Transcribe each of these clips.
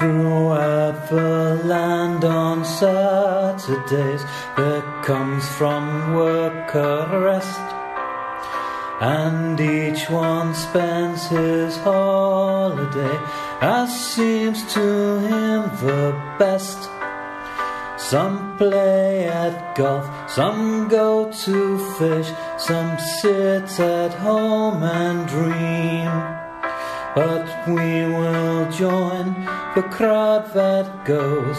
Throughout the land on Saturdays there comes from work a rest, and each one spends his holiday as seems to him the best. Some play at golf, some go to fish, some sit at home and dream. But we will join the crowd that goes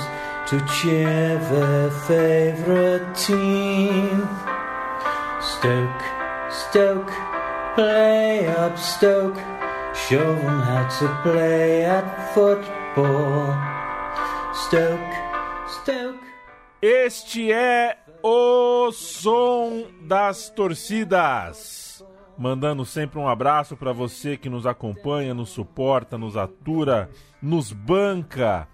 to cheer their favorite team. Stoke, Stoke, play up Stoke, show them how to play at football. Stoke, Stoke. Este é o som das torcidas mandando sempre um abraço para você que nos acompanha, nos suporta, nos atura, nos banca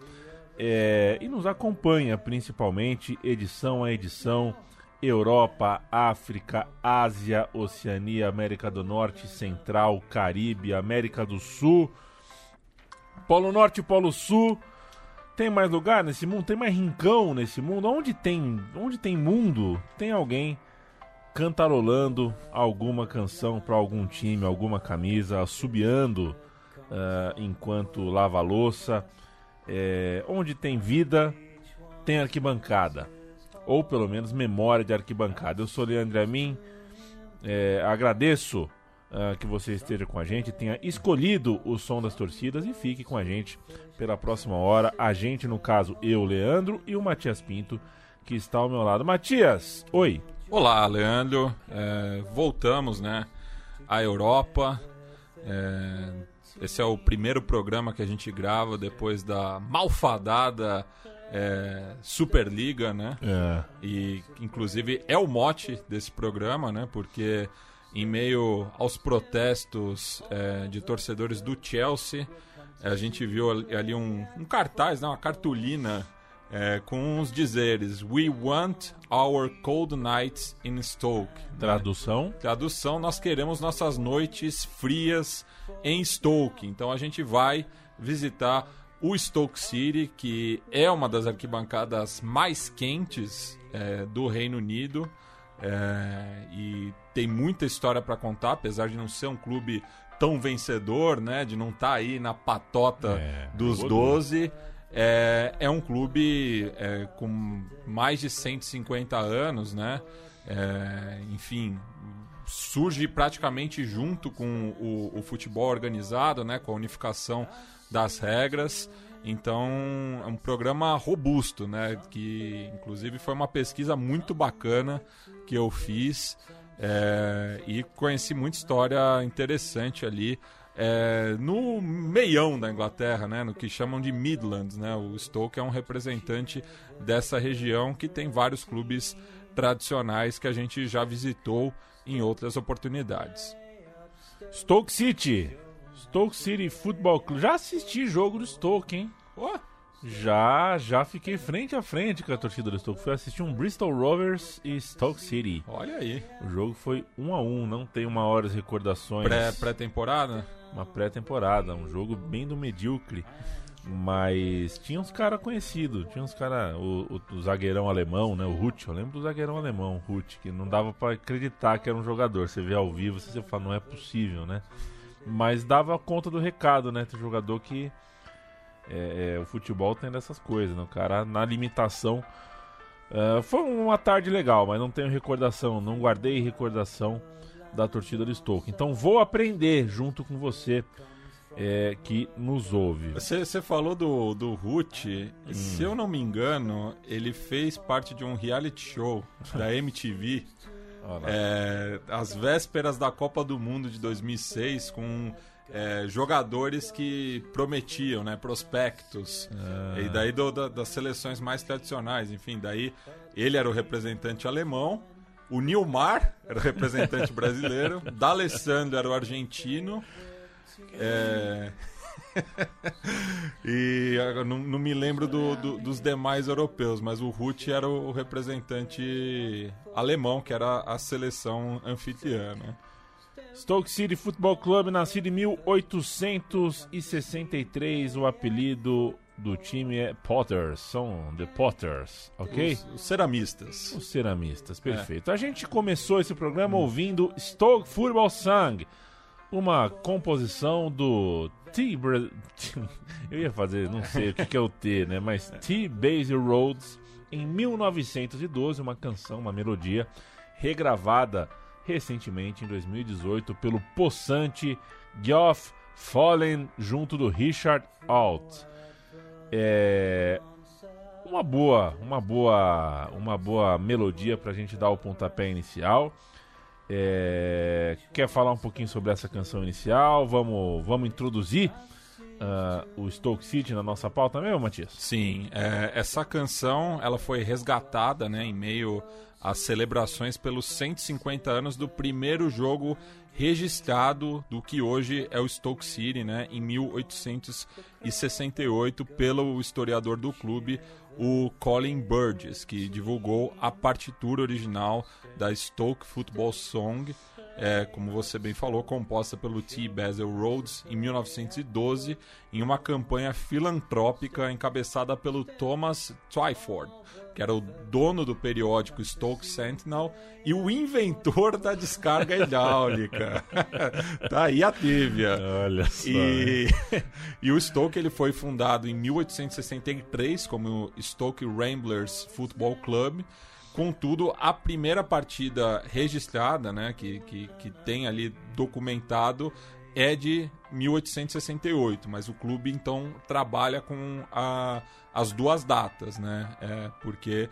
é, e nos acompanha principalmente edição a edição. Europa, África, Ásia, Oceania, América do Norte, Central, Caribe, América do Sul, Polo Norte Polo Sul. Tem mais lugar nesse mundo? Tem mais rincão nesse mundo? Onde tem, onde tem mundo, tem alguém cantarolando alguma canção para algum time, alguma camisa, assobiando uh, enquanto lava a louça. É, onde tem vida, tem arquibancada. Ou pelo menos memória de arquibancada. Eu sou Leandro Amin, é, agradeço uh, que você esteja com a gente, tenha escolhido o som das torcidas e fique com a gente pela próxima hora. A gente, no caso, eu, Leandro, e o Matias Pinto, que está ao meu lado. Matias, oi! Olá, Leandro. É, voltamos, né, à Europa. É, esse é o primeiro programa que a gente grava depois da malfadada é, Superliga, né? É. E inclusive é o mote desse programa, né? Porque em meio aos protestos é, de torcedores do Chelsea, a gente viu ali um, um cartaz, né? uma cartolina é, com os dizeres We want our cold nights in Stoke. Tradução? Tradução, nós queremos nossas noites frias em Stoke. Então a gente vai visitar o Stoke City, que é uma das arquibancadas mais quentes é, do Reino Unido. É, e tem muita história para contar, apesar de não ser um clube tão vencedor, né? De não estar tá aí na patota é, dos 12. É, é um clube é, com mais de 150 anos, né? É, enfim, surge praticamente junto com o, o, futebol organizado, né? Com a unificação das regras. Então, é um programa robusto, né? Que, inclusive, foi uma pesquisa muito bacana que eu fiz. É, e conheci muita história interessante ali é, no meião da Inglaterra, né, no que chamam de Midlands. Né, o Stoke é um representante dessa região que tem vários clubes tradicionais que a gente já visitou em outras oportunidades. Stoke City. Stoke City Football Club. Já assisti jogo do Stoke, hein? Oh. Já, já fiquei frente a frente com a torcida do Stoke. Fui assistir um Bristol Rovers e Stoke City. Olha aí. O jogo foi um a um, não tenho maiores recordações. Pré-temporada? Pré uma pré-temporada, um jogo bem do medíocre. Mas tinha uns caras conhecidos, tinha uns caras, o, o, o, zagueirão alemão, né? O Ruth, eu lembro do zagueirão alemão, Ruth, que não dava para acreditar que era um jogador. Você vê ao vivo, você fala, não é possível, né? Mas dava conta do recado, né? Tem jogador que. É, é, o futebol tem dessas coisas, né? O cara, na limitação. Uh, foi uma tarde legal, mas não tenho recordação, não guardei recordação da torcida do Stoke. Então vou aprender junto com você é, que nos ouve. Você falou do, do Ruth, hum. se eu não me engano, ele fez parte de um reality show da MTV. é, às vésperas da Copa do Mundo de 2006, com é, jogadores que prometiam, né, prospectos, ah. e daí do, da, das seleções mais tradicionais, enfim, daí ele era o representante alemão o Nilmar era o representante brasileiro, D'Alessandro era o argentino. É... e não, não, me lembro do, do, dos demais europeus, mas o Ruth era o representante alemão, que era a seleção anfitriana. Stoke City Football Club, nascido em 1863, o apelido do time é Potters, são The Potters, ok? Os, os ceramistas. Os ceramistas, perfeito. É. A gente começou esse programa ouvindo Stoke Football Song, uma composição do T. Eu ia fazer, não sei o que, que é o T, né? Mas T. Basil Rhodes, em 1912, uma canção, uma melodia regravada recentemente em 2018 pelo possante Geoff Fallen junto do Richard Alt. É uma boa, uma boa, uma boa melodia para a gente dar o pontapé inicial. É, quer falar um pouquinho sobre essa canção inicial? Vamos, vamos introduzir uh, o Stoke City na nossa pauta mesmo, Matias? Sim, é, essa canção ela foi resgatada né, em meio às celebrações pelos 150 anos do primeiro jogo registrado do que hoje é o Stoke City, né, em 1868, pelo historiador do clube, o Colin Burgess, que divulgou a partitura original da Stoke Football Song, é, como você bem falou, composta pelo T. Basil Rhodes em 1912, em uma campanha filantrópica encabeçada pelo Thomas Twyford, que era o dono do periódico Stoke Sentinel e o inventor da descarga hidráulica. tá aí a tívia. Olha só. E, e o Stoke ele foi fundado em 1863 como Stoke Ramblers Football Club Contudo, a primeira partida registrada, né, que, que, que tem ali documentado, é de 1868, mas o clube então trabalha com a, as duas datas, né? É, porque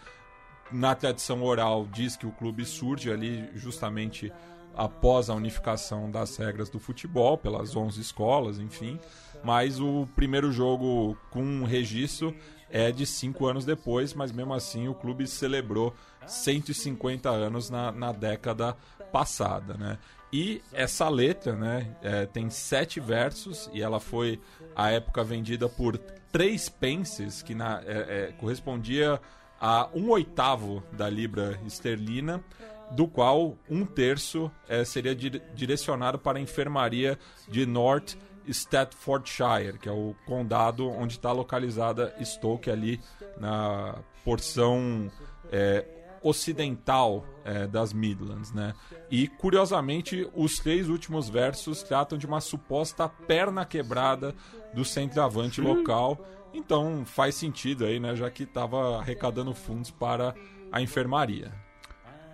na tradição oral diz que o clube surge ali justamente após a unificação das regras do futebol, pelas 11 escolas, enfim. Mas o primeiro jogo com registro é de cinco anos depois, mas mesmo assim o clube celebrou 150 anos na, na década passada, né? E essa letra, né, é, tem sete versos e ela foi à época vendida por três pences, que na, é, é, correspondia a um oitavo da libra esterlina, do qual um terço é, seria di direcionado para a enfermaria de North Staffordshire, que é o condado onde está localizada Stoke ali na porção é, ocidental é, das Midlands, né? E curiosamente, os três últimos versos tratam de uma suposta perna quebrada do centroavante local. Então faz sentido aí, né? Já que estava arrecadando fundos para a enfermaria.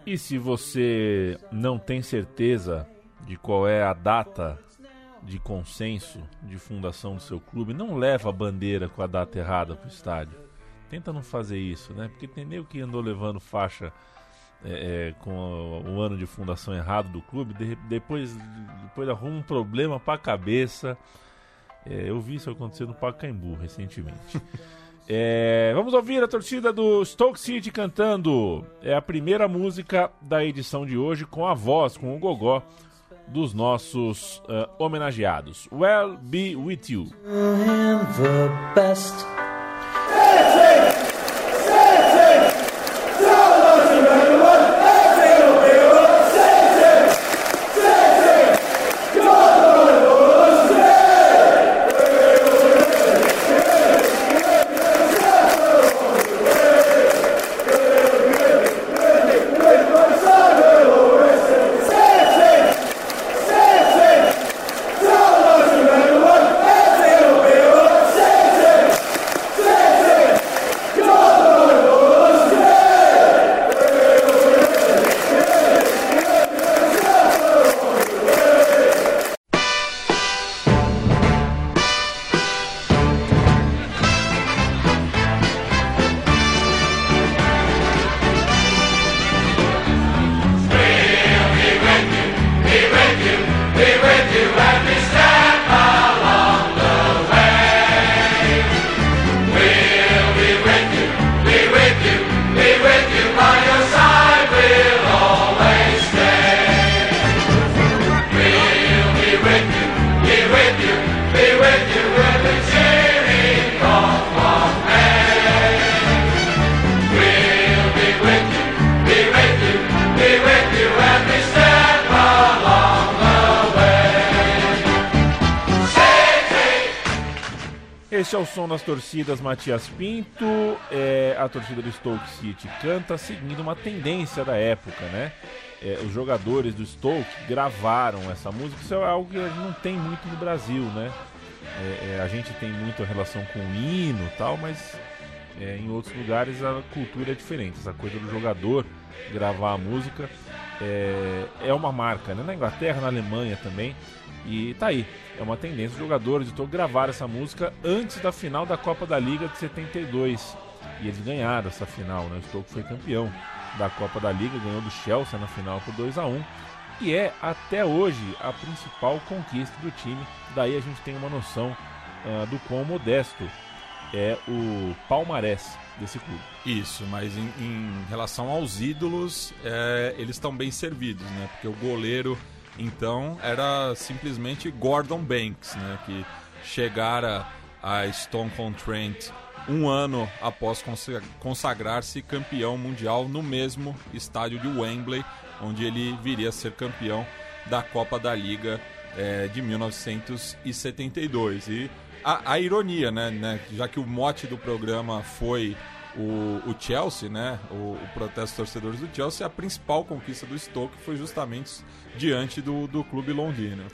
E se você não tem certeza de qual é a data de consenso de fundação do seu clube, não leva a bandeira com a data errada para o estádio Tenta não fazer isso, né? Porque tem meio que andou levando faixa é, é, com o, o, ano de fundação errado do clube, de, depois, depois arruma um problema pra cabeça. É, eu vi isso acontecer no Pacaembu recentemente. É, vamos ouvir a torcida do Stoke City cantando. É a primeira música da edição de hoje com a voz, com o gogó dos nossos uh, homenageados. Well Be With You. Torcidas Matias Pinto. É, a torcida do Stoke City canta seguindo uma tendência da época, né? É, os jogadores do Stoke gravaram essa música. Isso é algo que não tem muito no Brasil, né? É, é, a gente tem muita relação com o hino e tal, mas é, em outros lugares a cultura é diferente. Essa coisa do jogador gravar a música é, é uma marca, né? Na Inglaterra, na Alemanha também. E tá aí, é uma tendência. Os jogadores de Stoke gravaram essa música antes da final da Copa da Liga de 72. E eles ganharam essa final, né? O Stoke foi campeão da Copa da Liga, ganhou do Chelsea na final por 2 a 1 e é até hoje a principal conquista do time. Daí a gente tem uma noção uh, do quão modesto é o palmarés desse clube. Isso, mas em, em relação aos ídolos, é, eles estão bem servidos, né? Porque o goleiro então era simplesmente Gordon Banks, né, que chegara a Stone Cold Trent um ano após consagrar-se campeão mundial no mesmo estádio de Wembley, onde ele viria a ser campeão da Copa da Liga é, de 1972. E a, a ironia, né, né, já que o mote do programa foi o, o Chelsea, né, o, o protesto dos torcedores do Chelsea, a principal conquista do Stoke foi justamente diante do, do clube londrino.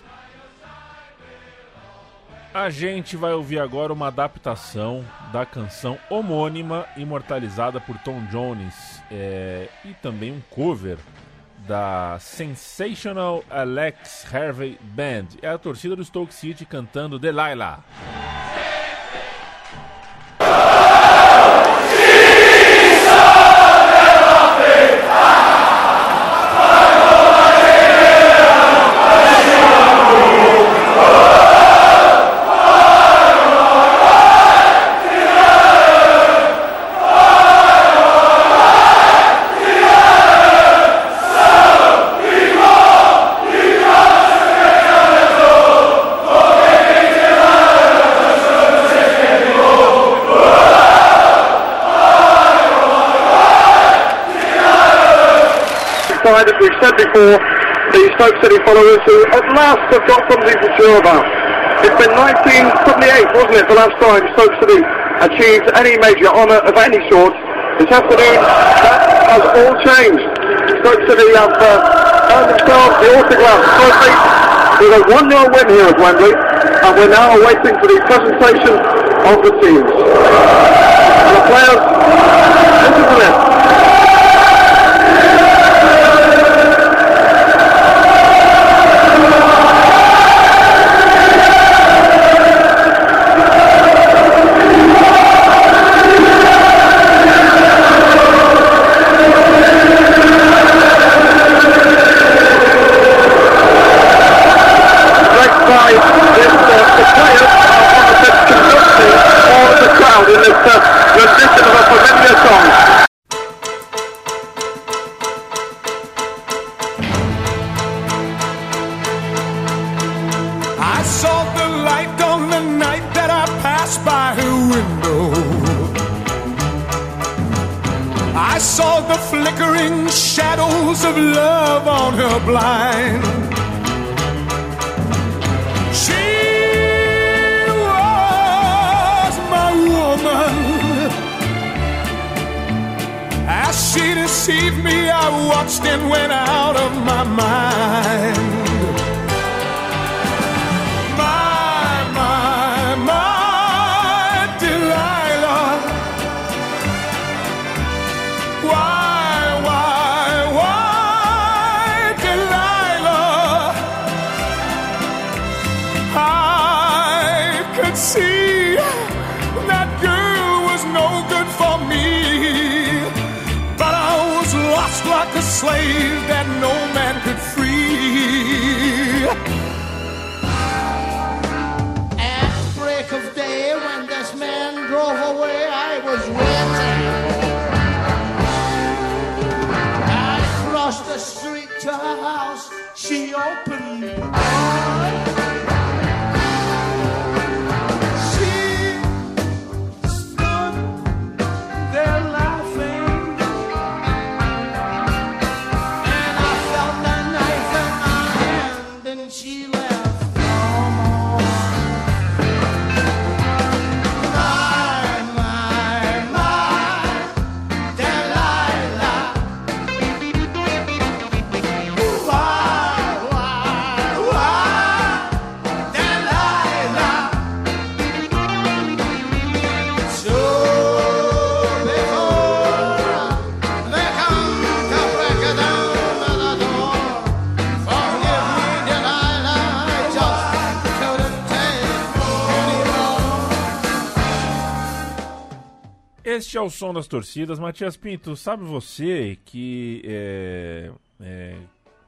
A gente vai ouvir agora uma adaptação da canção homônima, imortalizada por Tom Jones, é, e também um cover da Sensational Alex Harvey Band. É a torcida do Stoke City cantando Delilah. We've said before, the Stoke City followers who at last have got something to cheer about. It's been 1978, wasn't it, the last time Stoke City achieved any major honour of any sort. This afternoon, that has all changed. Stoke City have uh, earned themselves the autograph trophy with a 1-0 win here at Wembley, and we're now waiting for the presentation of the teams. And the players, this is the list. Este é o som das torcidas. Matias Pinto, sabe você que é, é,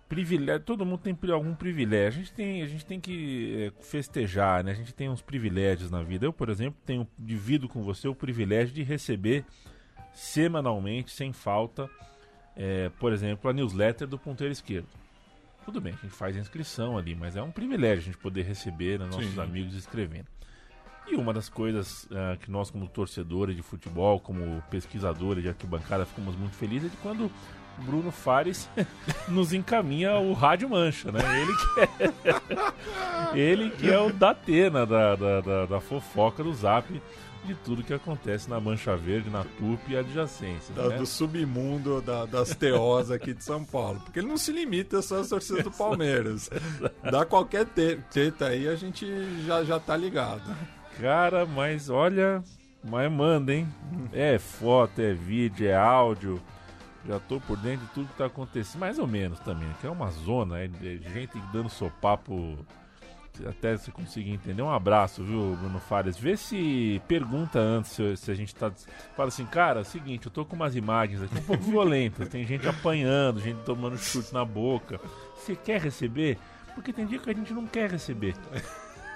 privilégio, todo mundo tem algum privilégio. A gente tem, a gente tem que é, festejar, né? A gente tem uns privilégios na vida. Eu, por exemplo, tenho divido com você o privilégio de receber semanalmente, sem falta, é, por exemplo, a newsletter do Ponteiro Esquerdo. Tudo bem, a gente faz a inscrição ali, mas é um privilégio a gente poder receber né, nossos Sim. amigos escrevendo. E uma das coisas uh, que nós, como torcedores de futebol, como pesquisadores de arquibancada, ficamos muito felizes é de quando Bruno Fares nos encaminha o Rádio Mancha, né? Ele que é, ele que é o Datena da, da, da, da fofoca do Zap de tudo que acontece na Mancha Verde, na TUP e adjacências. Da, né? Do submundo da, das TOs aqui de São Paulo. Porque ele não se limita só às torcidas do Palmeiras. Dá qualquer treta aí, a gente já, já tá ligado. Cara, mas olha, mas manda, hein? É foto, é vídeo, é áudio. Já tô por dentro de tudo que tá acontecendo. Mais ou menos também, que é uma zona, é gente dando sopapo até você conseguir entender. Um abraço, viu, Bruno Fares? Vê se pergunta antes se, se, a gente tá. Fala assim, cara, é o seguinte, eu tô com umas imagens aqui um pouco violentas. Tem gente apanhando, gente tomando chute na boca. Você quer receber? Porque tem dia que a gente não quer receber.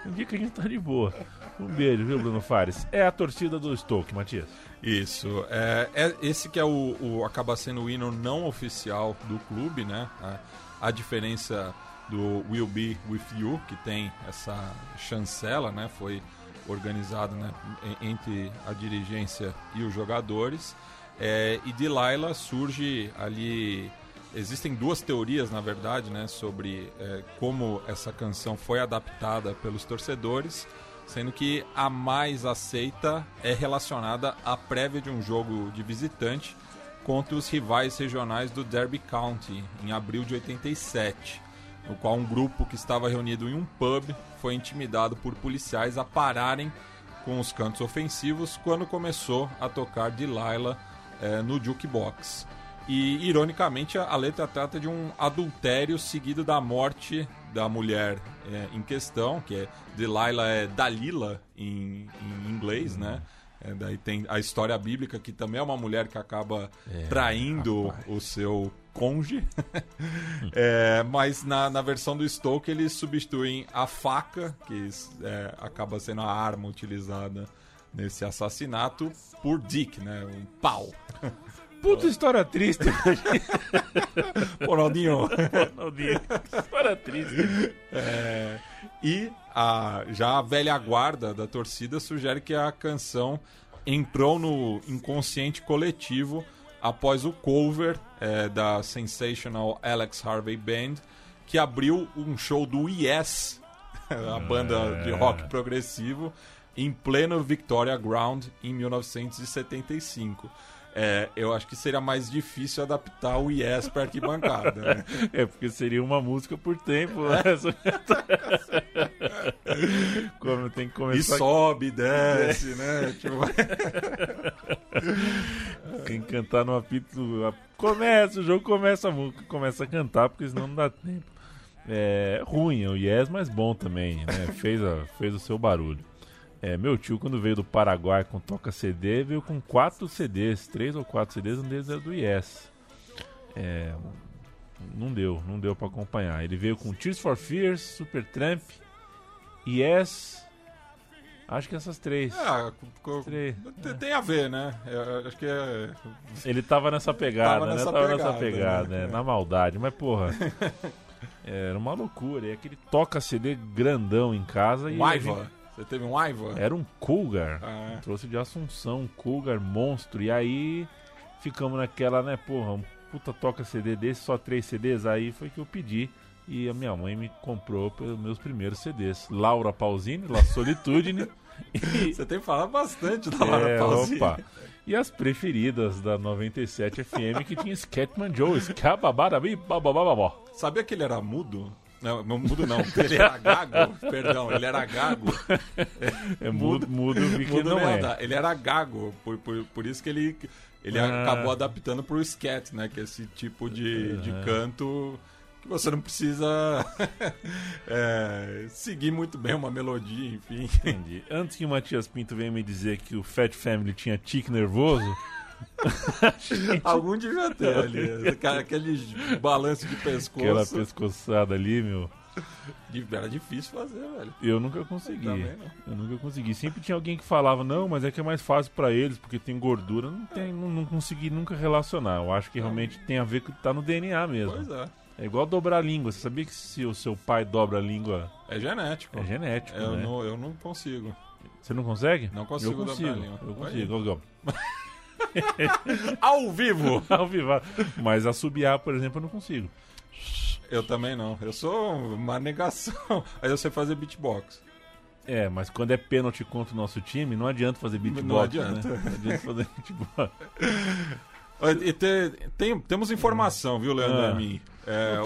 Tem dia que a gente tá de boa. Um beijo, viu, Bruno Fares? É a torcida do Stoke, Matias. Isso. É, é esse que é o, o, acaba sendo o hino não oficial do clube, né? A, a diferença do Will Be With You, que tem essa chancela, né? Foi organizado né, entre a dirigência e os jogadores. É, e de Laila surge ali. Existem duas teorias, na verdade, né, sobre é, como essa canção foi adaptada pelos torcedores, sendo que a mais aceita é relacionada à prévia de um jogo de visitante contra os rivais regionais do Derby County, em abril de 87 no qual um grupo que estava reunido em um pub foi intimidado por policiais a pararem com os cantos ofensivos quando começou a tocar Delilah é, no jukebox. E, ironicamente, a, letra trata de um adultério seguido da morte da mulher é, em questão, que é Delilah é Dalila em, em inglês, né? É, daí tem a história bíblica que também é uma mulher que acaba é, traindo rapaz. o seu conge. é, mas na, na versão do Stoke eles substituem a faca, que é, acaba sendo a arma utilizada nesse assassinato, por Dick, né? Um pau. Puta história triste. Ronaldinho. Ronaldinho. História triste. É, e a, já a velha guarda da torcida sugere que a canção entrou no inconsciente coletivo após o cover é, da Sensational Alex Harvey Band, que abriu um show do Yes, a banda de é. rock progressivo, em pleno Victoria Ground em 1975. É, eu acho que seria mais difícil adaptar o Yes para arquibancada. Né? É, porque seria uma música por tempo. Né? Como tem que começar... E sobe, desce, né? Tipo... Quem cantar no apito. Começa, o jogo começa a música, começa a cantar, porque senão não dá tempo. É ruim, é o Yes, mas bom também, né? Fez, a, fez o seu barulho. É, meu tio, quando veio do Paraguai com toca CD, veio com quatro CDs, três ou quatro CDs, um deles era do Yes. É, não deu, não deu para acompanhar. Ele veio com Tears for Fears, Super Tramp, Yes. Acho que essas três. É, três. Tem, a ver, né? Eu, acho que é... Ele tava nessa pegada, tava né? Nessa tava pegada, nessa pegada, né? né? Na maldade, mas porra. era uma loucura. E aquele toca CD grandão em casa e. Maiva. Você teve um Aiva? Era um Cougar. Ah, é. Trouxe de Assunção, um Cougar monstro. E aí ficamos naquela, né, porra, um puta toca CD desse, só três CDs. Aí foi que eu pedi. E a minha mãe me comprou pelos meus primeiros CDs. Laura Pausini, La Solitude. e... Você tem falado bastante da Laura é, Pausini. Opa. E as preferidas da 97 FM que tinha Scatman Joe, Scababarabi, babababó. Sabia que ele era mudo? Não, mudo não. Ele era gago. Perdão, ele era gago. É mudo, mudo, mudo não, é. Ele era gago, por, por, por isso que ele, ele ah. acabou adaptando pro scat, né? Que é esse tipo de, de canto que você não precisa é, seguir muito bem uma melodia, enfim. Entendi. Antes que o Matias Pinto venha me dizer que o Fat Family tinha tique nervoso. Algum devia ter ali. Aquele balanço de pescoço. Aquela pescoçada ali, meu. Era difícil fazer, velho. Eu nunca consegui. Eu, eu nunca consegui. Sempre tinha alguém que falava, não, mas é que é mais fácil para eles, porque tem gordura. Não, tem, não, não, consegui nunca relacionar. Eu acho que realmente tem a ver com tá no DNA mesmo. Pois é. É igual dobrar a língua. Você sabia que se o seu pai dobra a língua. É genético. É genético. Eu, né? não, eu não consigo. Você não consegue? Não consigo eu consigo. dobrar a língua. Eu consigo. Ao vivo! Ao vivo. Mas assobiar, por exemplo, eu não consigo. Eu também não. Eu sou uma negação. Aí eu sei fazer beatbox. É, mas quando é pênalti contra o nosso time, não adianta fazer beatbox. Não adianta. Né? Não adianta fazer beatbox. E te, tem, temos informação, viu, Leandro? Ah. Mim? É,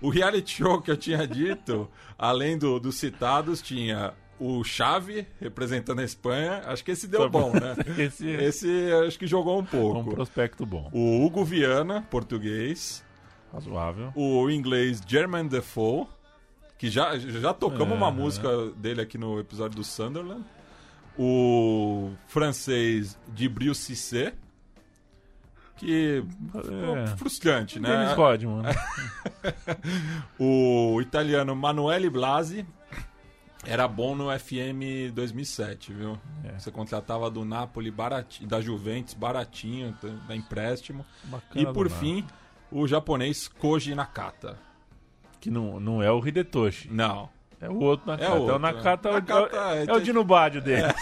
o, o, reality show que eu tinha dito, além do, dos citados, tinha o Xavi representando a Espanha. Acho que esse deu bom, né? esse, esse acho que jogou um pouco. Um prospecto bom. O Hugo Viana, português. Razoável. O inglês German Defoe, que já, já tocamos é, uma música é. dele aqui no episódio do Sunderland. O francês Dibril Cissé, que é. frustrante, né? Dennis Rodman. o italiano Manuele Blasi era bom no FM 2007, viu? É. Você contratava do Napoli baratinho, da Juventus baratinho, da empréstimo. Bacana e por fim, o japonês Koji Nakata. Que não, não é o Hidetoshi. Não. É o outro Nakata. É o, outro, é o Nakata, é. Nakata é, é, o Dinubádio deles.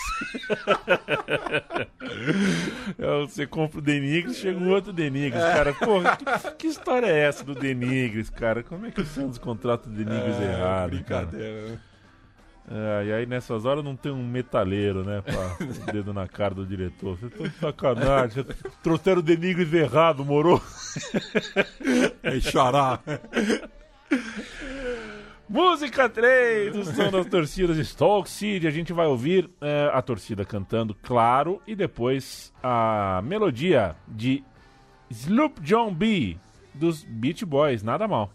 É. você compra o Denigres, chega um outro Denigres. Cara, porra, que, que, história é essa do Denigres, cara? Como é que o Santos contrata o Denigres é, errado, brincadeira. cara? É, e aí nessas horas não tem um metaleiro, né? Pra o dedo na cara do diretor. Você tá de sacanagem. Trouxeram o Denigres errado, morou? É xará. Música 3 do som das torcidas Stoke City. A gente vai ouvir é, a torcida cantando, claro, e depois a melodia de Sloop John B dos Beach Boys. Nada mal.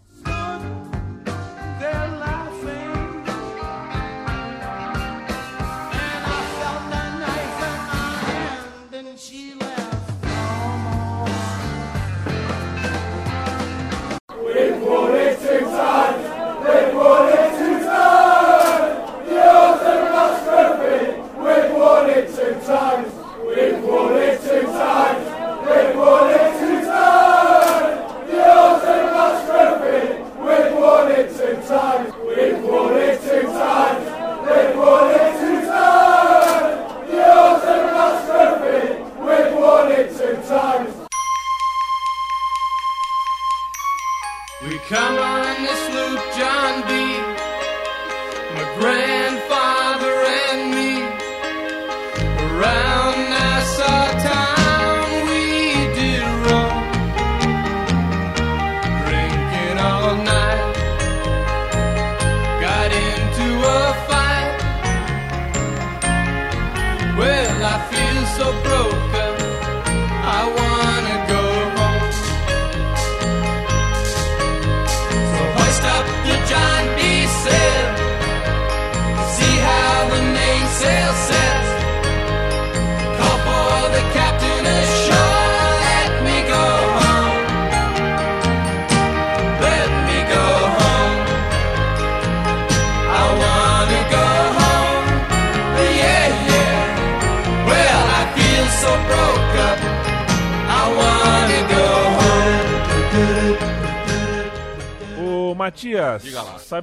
Matias,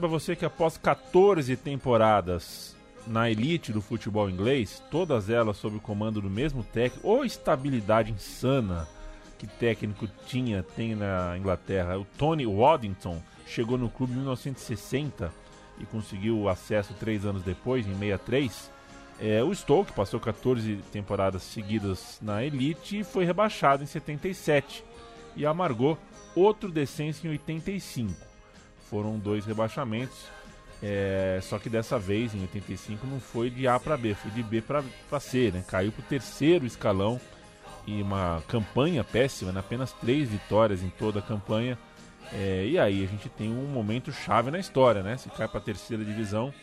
saiba você que após 14 temporadas na elite do futebol inglês, todas elas sob o comando do mesmo técnico, ou estabilidade insana que técnico tinha, tem na Inglaterra. O Tony Waddington chegou no clube em 1960 e conseguiu acesso três anos depois, em 63. É, o Stoke passou 14 temporadas seguidas na elite e foi rebaixado em 77 e amargou outro descenso em 85 foram dois rebaixamentos. É, só que dessa vez, em 85, não foi de A para B, foi de B para C, né? Caiu para o terceiro escalão e uma campanha péssima, né? apenas três vitórias em toda a campanha. É, e aí a gente tem um momento chave na história, né? Se cai para a terceira divisão,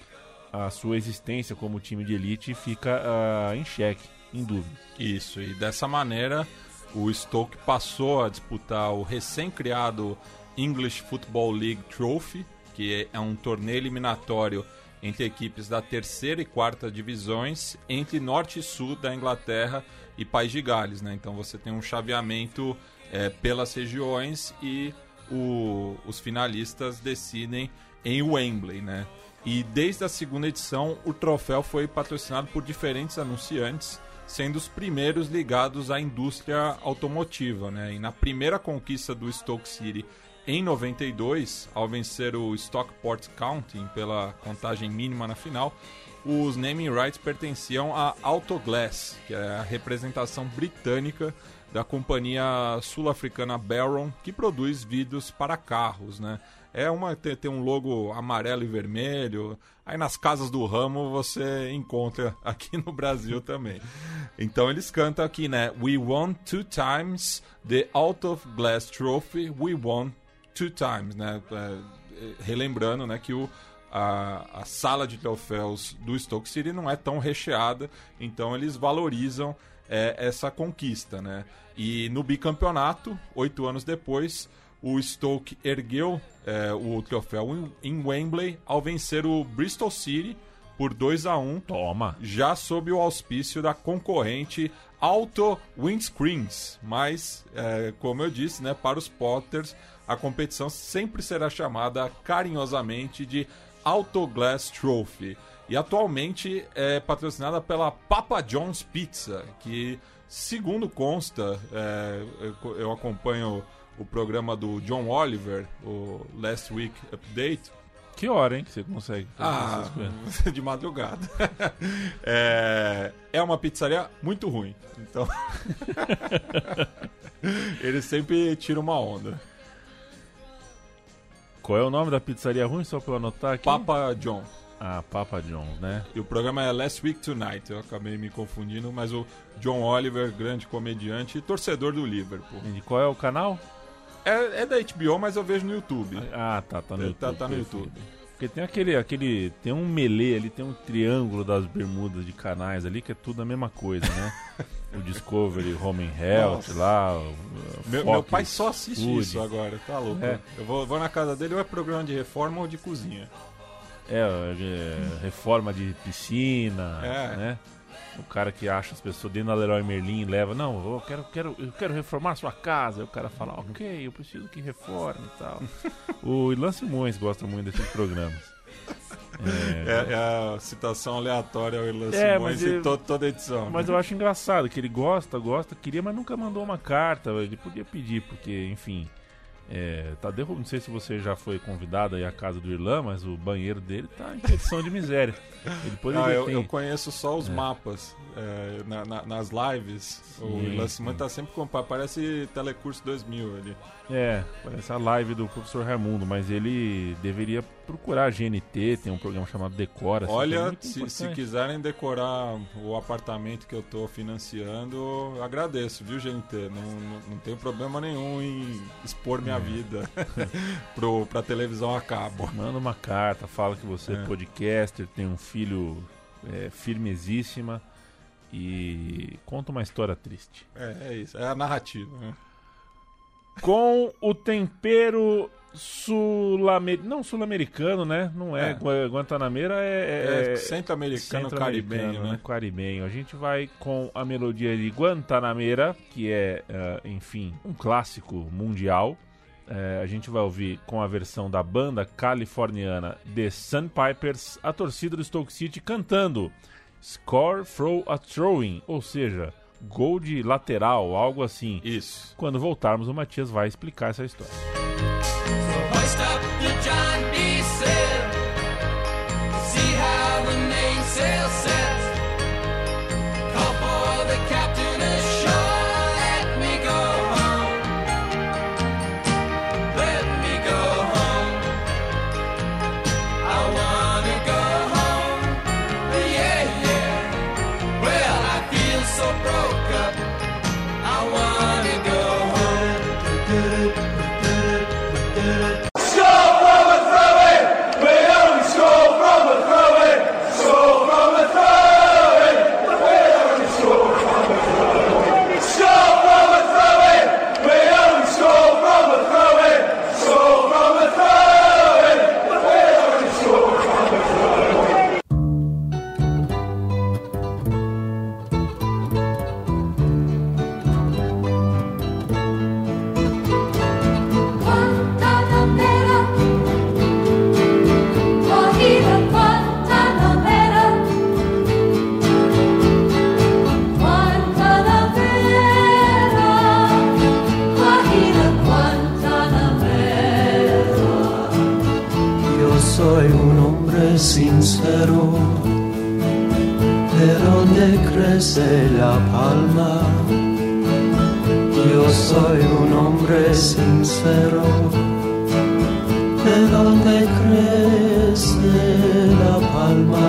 a sua existência como time de elite fica uh, em xeque, em dúvida. Isso, e dessa maneira o Stoke passou a disputar o recém-criado English Football League Trophy, que é um torneio eliminatório entre equipes da terceira e quarta divisões, entre norte e sul da Inglaterra e País de Gales. Né? Então você tem um chaveamento é, pelas regiões e o, os finalistas decidem em Wembley. Né? E desde a segunda edição, o troféu foi patrocinado por diferentes anunciantes, sendo os primeiros ligados à indústria automotiva. Né? E na primeira conquista do Stoke City em 92, ao vencer o Stockport County pela contagem mínima na final, os naming rights pertenciam à Autoglass, que é a representação britânica da companhia sul-africana Barron, que produz vidros para carros, né? É uma tem, tem, um logo amarelo e vermelho. Aí nas casas do ramo você encontra aqui no Brasil também. Então eles cantam aqui, né? We won two times the Out of Glass Trophy. We won two times, né? É, relembrando, né, que o a, a, sala de troféus do Stoke City não é tão recheada, então eles valorizam é, essa conquista, né? E no bicampeonato, oito anos depois, o Stoke ergueu é, o troféu em, em Wembley ao vencer o Bristol City por 2 a 1 Toma. Já sob o auspício da concorrente Auto Windscreens. Mas, é, como eu disse, né, para os Potters, a competição sempre será chamada carinhosamente de Autoglass Trophy. E atualmente é patrocinada pela Papa John's Pizza, que, segundo consta, é, eu acompanho o programa do John Oliver, o Last Week Update. Que hora, hein, que você consegue fazer ah, de madrugada. é, é uma pizzaria muito ruim. Então. Ele sempre tira uma onda. Qual é o nome da pizzaria ruim, só pra eu anotar aqui? Papa John. Ah, Papa John's, né? E o programa é Last Week Tonight. Eu acabei me confundindo, mas o John Oliver, grande comediante e torcedor do Liverpool. E qual é o canal? É, é da HBO, mas eu vejo no YouTube. Ah, tá, tá no é, YouTube. Tá, tá no YouTube. Porque tem aquele, aquele. Tem um melee ali, tem um triângulo das bermudas de canais ali, que é tudo a mesma coisa, né? o Discovery, Home and Health lá. Meu, meu, pai só assiste Food. isso agora, tá louco. É. Eu vou, vou na casa dele ou é programa de reforma ou de cozinha. É, é reforma de piscina, é. né? O cara que acha as pessoas dentro da Leroy Merlin leva, não, eu quero, quero, eu quero reformar sua casa. Aí o cara fala, ok, eu preciso que reforme e tal. o Ilan Simões gosta muito desses programas. É, é, a citação aleatória ao Ilan é, Simões em to, toda edição. Mas né? eu acho engraçado que ele gosta, gosta, queria, mas nunca mandou uma carta. Ele podia pedir, porque, enfim, é, tá derrub... Não sei se você já foi convidado aí à casa do Irlã, mas o banheiro dele tá em condição de miséria. Ele poderia ah, eu, ter... eu conheço só os é. mapas é, na, na, nas lives. Sim, o Irlã Simão tá sempre com. Parece Telecurso 2000 ali. É, parece a live do professor Raimundo, mas ele deveria procurar a GNT, tem um programa chamado Decora. Assim, Olha, é se, se, quiserem decorar o apartamento que eu estou financiando, agradeço, viu, GNT? Não, não, não tenho problema nenhum em expor minha é. vida pro, pra televisão a cabo. Manda uma carta, fala que você é, é podcaster, tem um filho é, firmezíssima e conta uma história triste. É, é isso, é a narrativa, né? com o tempero sul-americano. Não sul-americano, né? Não é. é. Guantanameira é. é, é centro-americano, centro caribenho, né? Caribenho. A gente vai com a melodia de Guantanameira, que é, uh, enfim, um clássico mundial. Uh, a gente vai ouvir com a versão da banda californiana The Sandpipers, a torcida do Stoke City cantando Score Throw a Throwing, ou seja, gol de lateral, algo assim. Isso. Quando voltarmos, o Matias vai explicar essa história. Soy un hombre sincero, de donde crece la palma. Yo soy un hombre sincero, de donde crece la palma.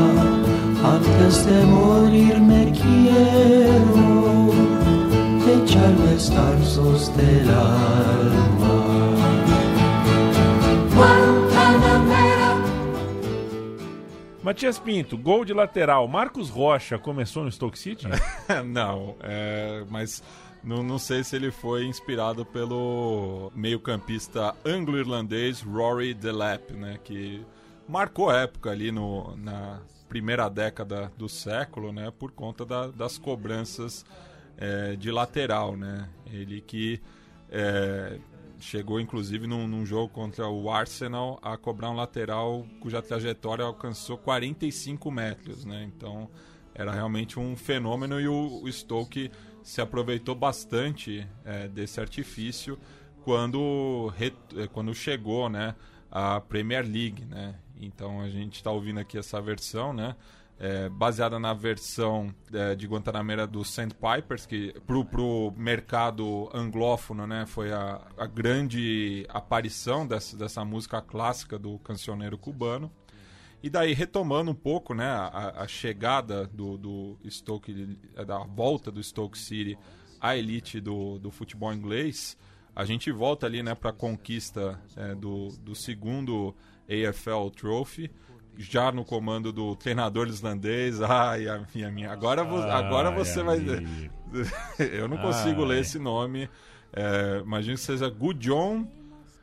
Antes de morir me quiero echar los del alma. Matias Pinto, gol de lateral. Marcos Rocha começou no Stoke City? não, é, mas não, não sei se ele foi inspirado pelo meio-campista anglo-irlandês Rory Delap, né, que marcou época ali no, na primeira década do século, né, por conta da- das cobranças é, de lateral, né, ele que é, chegou inclusive num, num jogo contra o Arsenal a cobrar um lateral cuja trajetória alcançou 45 metros, né, então era realmente um fenômeno e o, o Stoke se aproveitou bastante é, desse artifício quando, é, quando chegou né, a Premier League. Né? Então a gente está ouvindo aqui essa versão, né? É, baseada na versão é, de Guantanamera do Sandpipers, que pro, pro mercado anglófono né, foi a, a grande aparição dessa, dessa música clássica do cancioneiro cubano. E daí, retomando um pouco né, a, a chegada do, do Stoke, da volta do Stoke City à elite do, do futebol inglês, a gente volta ali né, para a conquista é, do, do segundo AFL Trophy, já no comando do treinador islandês. Ai, a minha, minha. Agora, vo- agora Ai, você vai. amigo. Eu não consigo Ai. ler esse nome. É, imagino que seja Gudjon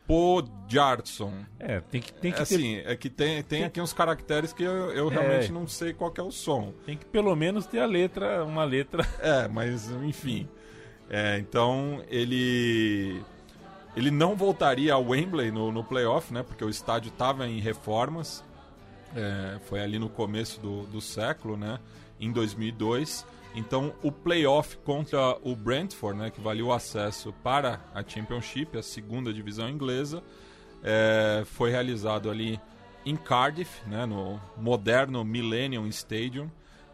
Podjardsson. É, tem que, tem que, ter, Assim, é que tem, tem aqui uns caracteres que eu, eu É. realmente não sei qual é o som. tem que pelo menos ter a letra, uma letra. É, mas enfim. É, então ele ele não voltaria ao Wembley no, no playoff, né? Porque o estádio estava em reformas. É, foi ali no começo do, do século, né? Em 2002. Então o playoff contra o Brentford, né? Que valia o acesso para a Championship, a segunda divisão inglesa, é, foi realizado ali em Cardiff, né? No moderno Millennium Stadium.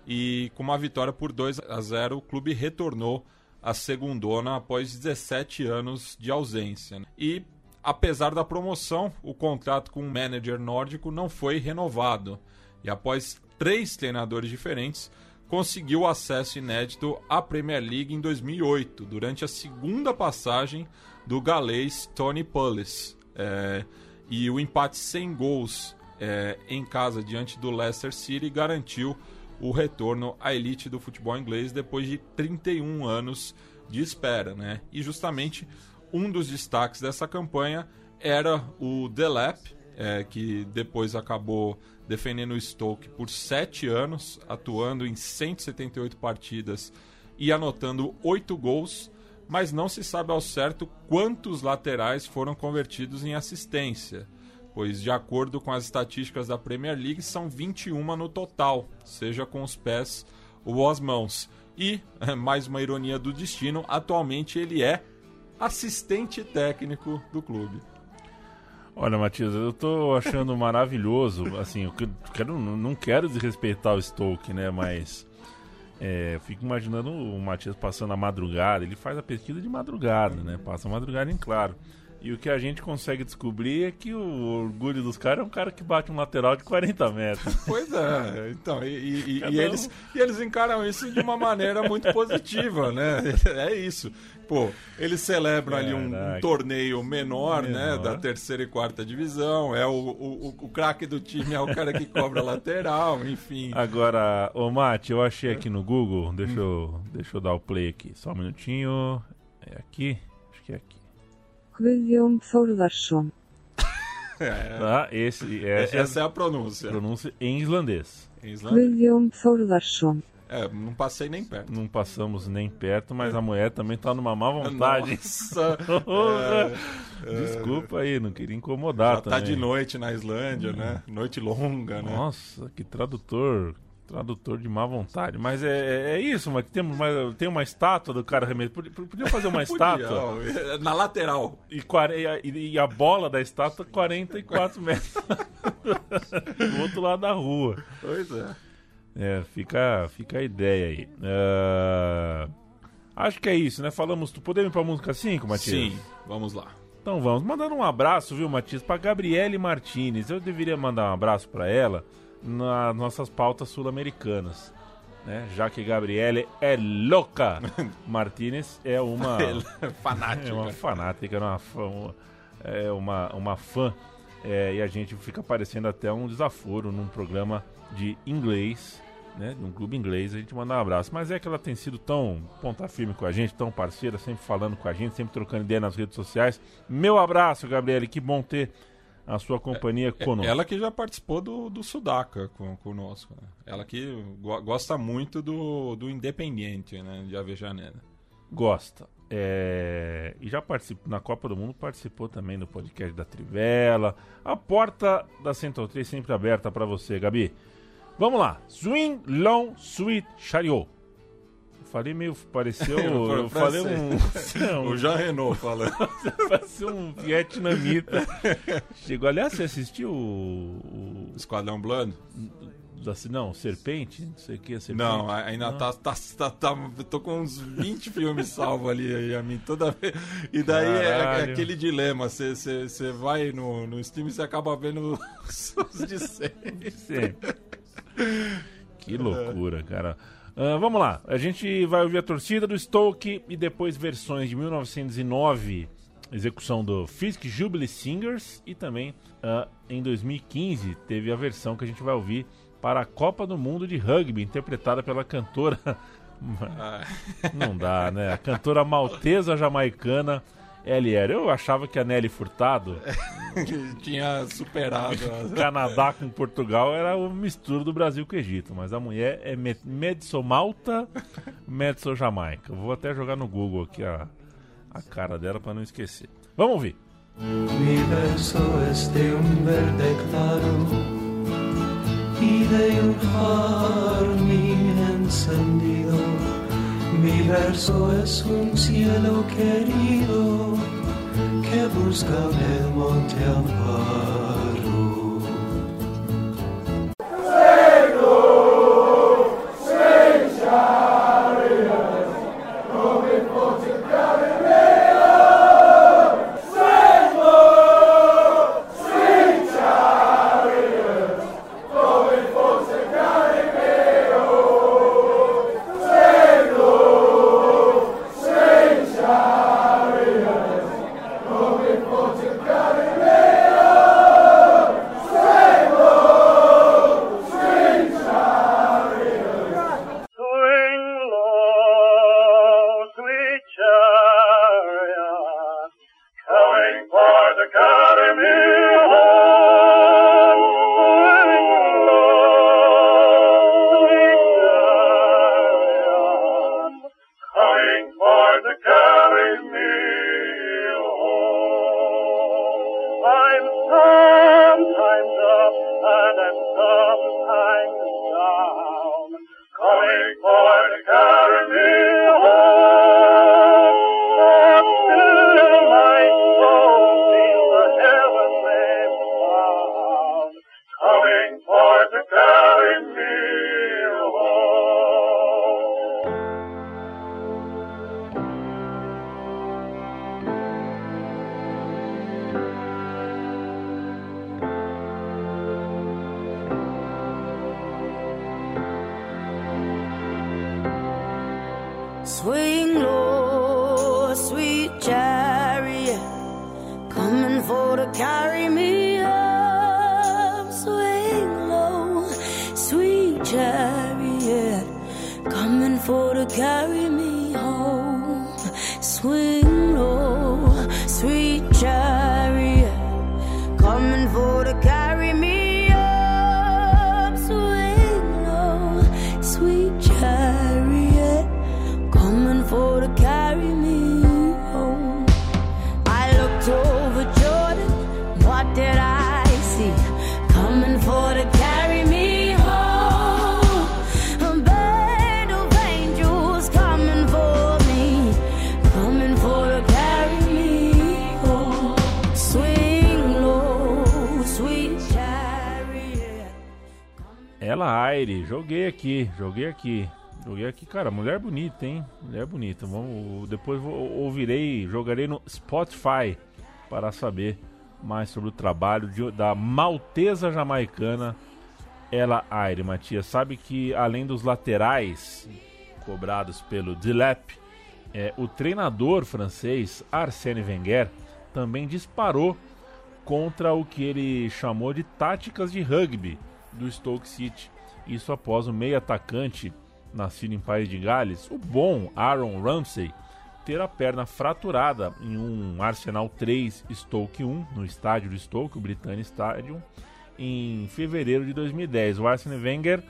E com uma vitória por 2 a 0, o clube retornou à segundona após 17 anos de ausência. né? E apesar da promoção, o contrato com o manager nórdico não foi renovado. E após três treinadores diferentes, conseguiu acesso inédito à Premier League em 2008, durante a segunda passagem do galês Tony Pulis. É, e o empate sem gols é, em casa diante do Leicester City garantiu o retorno à elite do futebol inglês depois de 31 anos de espera. Né? E justamente um dos destaques dessa campanha era o Delap, é, que depois acabou defendendo o Stoke por sete anos, atuando em 178 partidas e anotando oito gols, mas não se sabe ao certo quantos laterais foram convertidos em assistência, pois, de acordo com as estatísticas da Premier League, são 21 no total, seja com os pés ou as mãos. E, mais uma ironia do destino, atualmente ele é assistente técnico do clube. Olha, Matias, eu tô achando maravilhoso. Assim, eu que- quero, não quero desrespeitar o Stoke, né? Mas é, eu fico imaginando o Matias passando a madrugada. Ele faz a pesquisa de madrugada, né? Passa a madrugada em claro. E o que a gente consegue descobrir é que o orgulho dos caras é um cara que bate um lateral de 40 metros. Pois é, então, e, e- e- um- eles, e eles encaram isso de uma maneira muito positiva, né? É isso. Pô, eles celebram ali um, um torneio menor, né? Menor. Da terceira e quarta divisão. É o, o, o- o craque do time é o cara que cobra lateral, enfim. Agora, ô Mate, eu achei aqui no Google, deixa eu, deixa eu dar o play aqui, só um minutinho. É aqui? Acho que é aqui. É, Tá? Esse, essa, essa é é a a pronúncia. pronúncia em islandês. Em islandês. É, não passei nem perto. Não passamos nem perto, mas a mulher também tá numa má vontade. Nossa, Porra. é, Desculpa aí, não queria incomodar já tá também. de noite na Islândia, né? Hum. Noite longa, né? Nossa, que tradutor. Tradutor de má vontade. Mas é, é isso, mas temos mais, tem uma estátua do cara remédio. Podia, podia fazer uma estátua Podia, Na lateral. e, e, e a bola da estátua 44 metros do outro lado da rua. Pois é. É, fica, fica a ideia aí. Ah, acho que é isso, né? Falamos. Podemos ir pra música 5, Matias? Sim, vamos lá. Então vamos. Mandando um abraço, viu, Matias, pra Gabriele Martinez. Eu deveria mandar um abraço pra ela nas nossas pautas sul-americanas. Né? Já que Gabriele é louca. Martinez é uma. Fanático. É uma fanática, é uma fã, uma- é uma, uma fã. é, e a gente fica parecendo até um desaforo num programa de inglês, né? Num clube inglês, a gente manda um abraço. Mas é que ela tem sido tão ponta firme com a gente, tão parceira, sempre falando com a gente, sempre trocando ideia nas redes sociais. Meu abraço, Gabriele, que bom ter a sua companhia conosco. Ela que já participou do, do Sudaca com, conosco. né? Ela que go- gosta muito do, do Independiente, né? De Avejaneda. gosta. É, e já participou na Copa do Mundo, participou também do podcast da Trivela. A porta da Central 3 sempre aberta para você, Gabi. Vamos lá. Swing Long Sweet Chariot. Eu Falei meio. Pareceu. eu falei um. O Jean Renault falando. Pareceu um vietnamita. Chegou. Aliás, você assistiu o. o Esquadrão Blood? não, Serpente? Não sei o que, Serpente. Não, ainda tá, tá, tá, tá- eu Tô com uns 20 filmes salvos ali a mim toda vez. E daí é, é aquele dilema: você vai no, no Steam e você acaba vendo os, os de sempre. Sempre. Que loucura, cara. Ah, vamos lá, a gente vai ouvir a torcida do Stoke e depois versões de 1909, execução do Fisk Jubilee Singers e também ah, em 2015 teve a versão que a gente vai ouvir para a Copa do Mundo de Rugby, interpretada pela cantora. Ah, Não dá, né? A cantora maltesa jamaicana LR. Eu achava que a Nelly Furtado tinha superado. Canadá com Portugal era o mistura do Brasil com o Egito, mas a mulher é me- Medso Malta, Medso Jamaica. Vou até jogar no Google aqui a, a cara dela para não esquecer. Vamos ouvir. Mi verso es de un verde claro y de un jardín encendido. Mi verso es un cielo querido que busca el monte amparo. Joguei aqui. Joguei aqui, cara, mulher bonita, hein? Mulher bonita. Vamos, depois vou, ouvirei, jogarei no Spotify para saber mais sobre o trabalho de- da maltesa jamaicana Ela Aire, Matias. Sabe que além dos laterais cobrados pelo Dilep, é, o treinador francês Arsène Wenger também disparou contra o que ele chamou de táticas de rugby do Stoke City. Isso após o meio atacante, nascido em País de Gales, o bom Aaron Ramsey, ter a perna fraturada em um Arsenal 3 Stoke 1, no estádio do Stoke, o Britannia Stadium, em fevereiro de 2010. O Arsene Wenger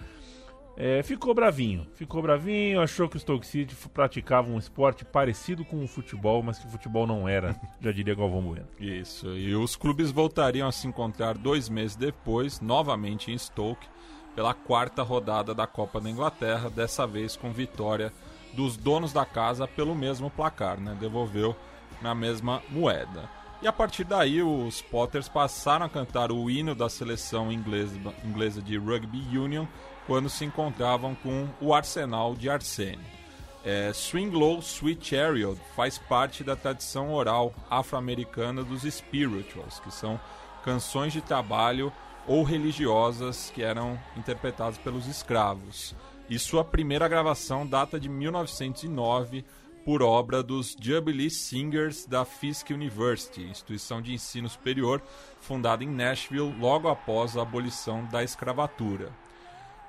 é, ficou bravinho, ficou bravinho, achou que o Stoke City praticava um esporte parecido com o futebol, mas que o futebol não era, já diria Galvão Bueno. Isso, e os clubes voltariam a se encontrar dois meses depois, novamente em Stoke, pela quarta rodada da Copa da Inglaterra, dessa vez com vitória dos donos da casa pelo mesmo placar, né? Devolveu na mesma moeda. E a partir daí, os Potters passaram a cantar o hino da seleção inglesa, inglesa de Rugby Union quando se encontravam com o Arsenal de Arsene. É, Swing Low Sweet Chariot faz parte da tradição oral afro-americana dos spirituals, que são canções de trabalho ou religiosas que eram interpretadas pelos escravos. E sua primeira gravação data de 1909 por obra dos Jubilee Singers da Fisk University, instituição de ensino superior fundada em Nashville logo após a abolição da escravatura.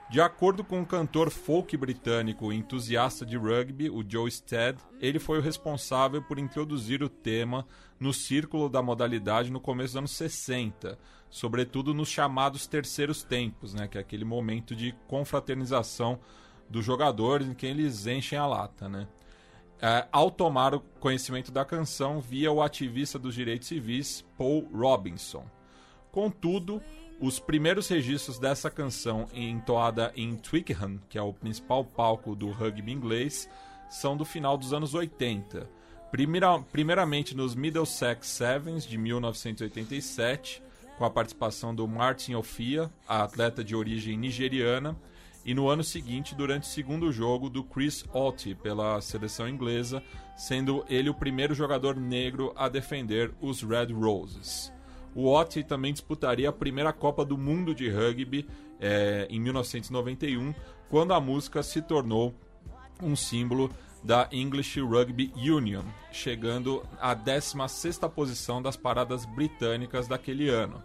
De acordo com o cantor folk britânico e entusiasta de rugby, o Joe Stead, ele foi o responsável por introduzir o tema no círculo da modalidade no começo dos anos 60, sobretudo nos chamados terceiros tempos, né, que é aquele momento de confraternização dos jogadores em que eles enchem a lata, né? É, ao tomar o conhecimento da canção via o ativista dos direitos civis Paul Robinson. Contudo, os primeiros registros dessa canção entoada em Twickenham, que é o principal palco do rugby inglês, são do final dos anos 80. Primeira- primeiramente nos Middlesex Sevens de 1987, com a participação do Martin Ofia, atleta de origem nigeriana, e no ano seguinte durante o segundo jogo do Chris Otti pela seleção inglesa, sendo ele o primeiro jogador negro a defender os Red Roses. O Otti também disputaria a primeira Copa do Mundo de Rugby eh, em 1991, quando a música se tornou um símbolo da English Rugby Union, chegando à 16ª posição das paradas britânicas daquele ano.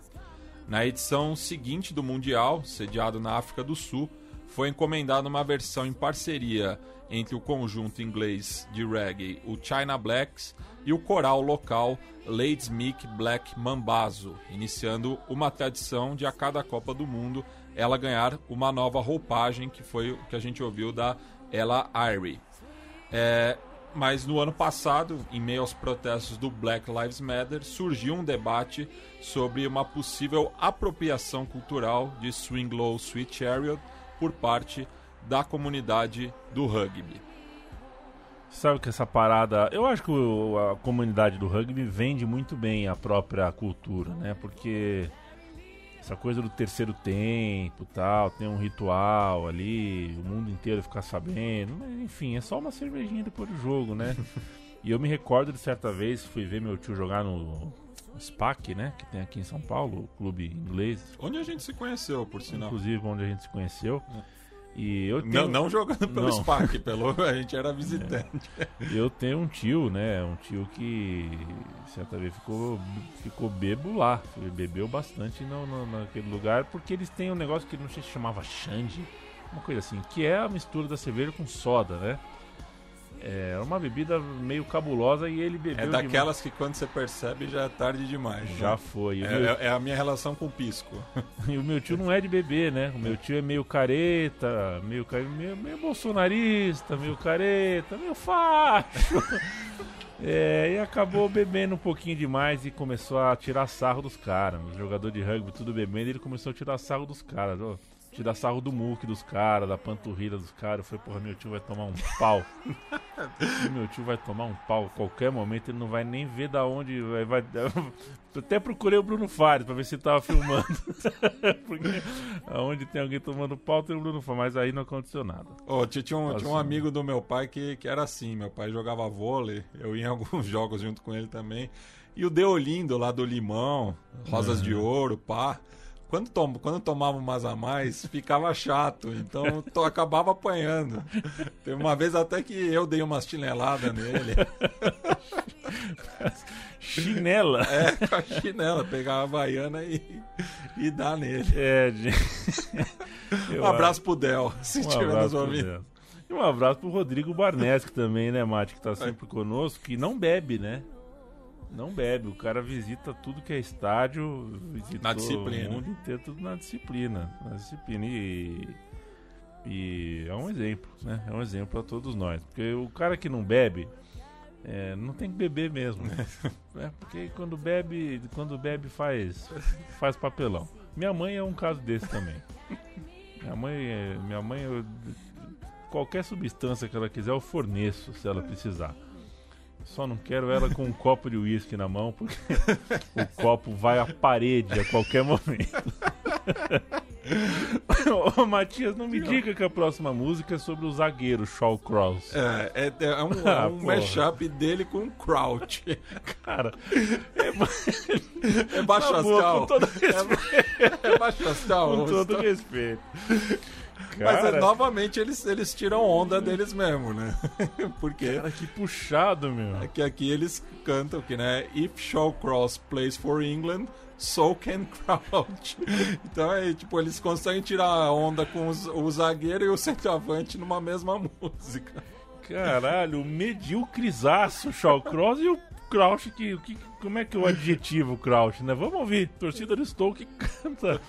Na edição seguinte do Mundial, sediado na África do Sul, foi encomendada uma versão em parceria entre o conjunto inglês de reggae, o China Blacks, e o coral local Ladesmith Black Mambazo, iniciando uma tradição de a cada Copa do Mundo ela ganhar uma nova roupagem, que foi o que a gente ouviu da Ella Irie. É, mas no ano passado, em meio aos protestos do Black Lives Matter, surgiu um debate sobre uma possível apropriação cultural de Swing Low Sweet Chariot por parte da comunidade do rugby. Sabe que essa parada. Eu acho que a comunidade do rugby vende muito bem a própria cultura, né? Porque essa coisa do terceiro tempo tal, tem um ritual ali, o mundo inteiro ficar sabendo. Enfim, é só uma cervejinha depois do jogo, né? e eu me recordo de certa vez, fui ver meu tio jogar no SPAC, né? Que tem aqui em São Paulo, o clube inglês. Onde a gente se conheceu, por sinal. Inclusive onde a gente se conheceu. E eu Não, tenho... não jogando pelo Não. SPAC, pelo, a gente era visitante. Eu tenho um tio, né? Um tio que certa vez ficou, ficou bebo lá. Ele bebeu bastante no, no- naquele lugar, porque eles têm um negócio que não sei se chamava Xande, uma coisa assim, que é a mistura da cerveja com soda, né? É, uma bebida meio cabulosa e ele bebeu É demais. daquelas que quando você percebe já é tarde demais. Já né? foi. É, meu- é- é a minha relação com o pisco. E o meu tio não é de beber, né? O meu tio é meio careta, meio, meio, meio bolsonarista, meio careta, meio facho. É, e acabou bebendo um pouquinho demais e começou a tirar sarro dos caras. O jogador de rugby, tudo bebendo, ele começou a tirar sarro dos caras. Tirar sarro do muque dos caras, da panturrilha dos caras. Eu falei, porra, meu tio vai tomar um pau. Meu tio vai tomar um pau a qualquer momento, ele não vai nem ver da onde vai. vai- Eu até procurei o Bruno Fares pra ver se ele tava filmando. Porque aonde tem alguém tomando pau tem o Bruno Fares, mas aí não aconteceu nada. Ô, tinha, tinha um, tinha um Assim. amigo do meu pai que, que era assim. Meu pai jogava vôlei, eu ia em alguns jogos junto com ele também. E o Deolindo lá do Limão, Rosas de Ouro, pá. Quando, tom, quando tomava umas a mais, ficava chato. Então to, acabava apanhando. Teve uma vez até que eu dei uma chinelada nele. Chinela. É, com a chinela, pegar a Havaiana e, e dar nele. É, gente. Eu Um abraço pro Del, se Um estiver nos ouvindo. E um abraço pro Rodrigo Barneschi também, né, Mate? Que tá sempre conosco, que não bebe, né? Não bebe. O cara visita tudo que é estádio, disciplina. o mundo inteiro, tudo na disciplina. Na disciplina. E, e é um exemplo, né? É um exemplo pra todos nós. Porque o cara que não bebe, é, não tem que beber mesmo. É, porque quando bebe, quando bebe faz, faz papelão. Minha mãe é um caso desse também. Minha mãe, minha mãe, eu- qualquer substância que ela quiser, eu forneço se ela precisar. Só não quero ela com um copo de uísque na mão, porque o copo vai à parede a qualquer momento. Ô Matias, não me diga que a próxima música é sobre o zagueiro Shaw Cross. É, é, é um, é Ah, um mashup dele com o Crouch. Cara, É baixo na boa, astral. com todo respeito. É baixo astral. Com todo respeito. Mas é, novamente eles, eles tiram onda deles mesmo, né? Porque cara, que puxado, meu. é que aqui eles cantam que, né? If Shawcross plays for England, so can Crouch. Então é tipo, eles conseguem tirar a onda com os- o zagueiro e o centroavante numa mesma música. Caralho, o medíocrezaço Shaw Cross e o Crouch, que, que, como é que é o adjetivo Crouch, né? Vamos ouvir. Torcida do Stoke canta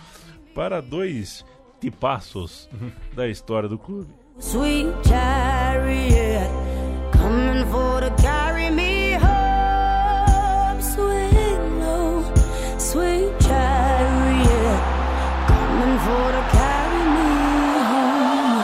para dois tipaços da história do clube. Sweet chariot, coming for to carry me home. Swing low, sweet chariot, coming for to carry me home.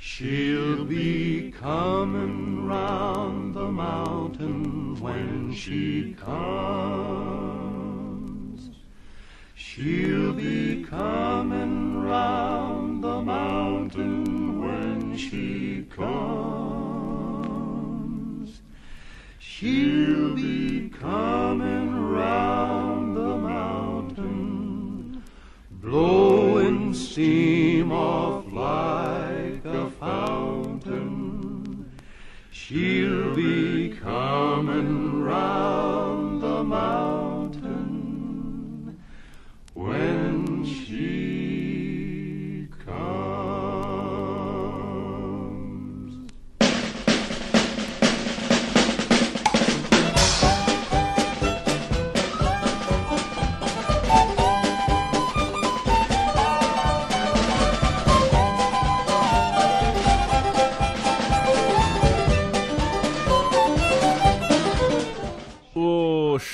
She'll be coming round the mountain when she comes. She'll be coming round the mountain when she comes. She'll be coming be coming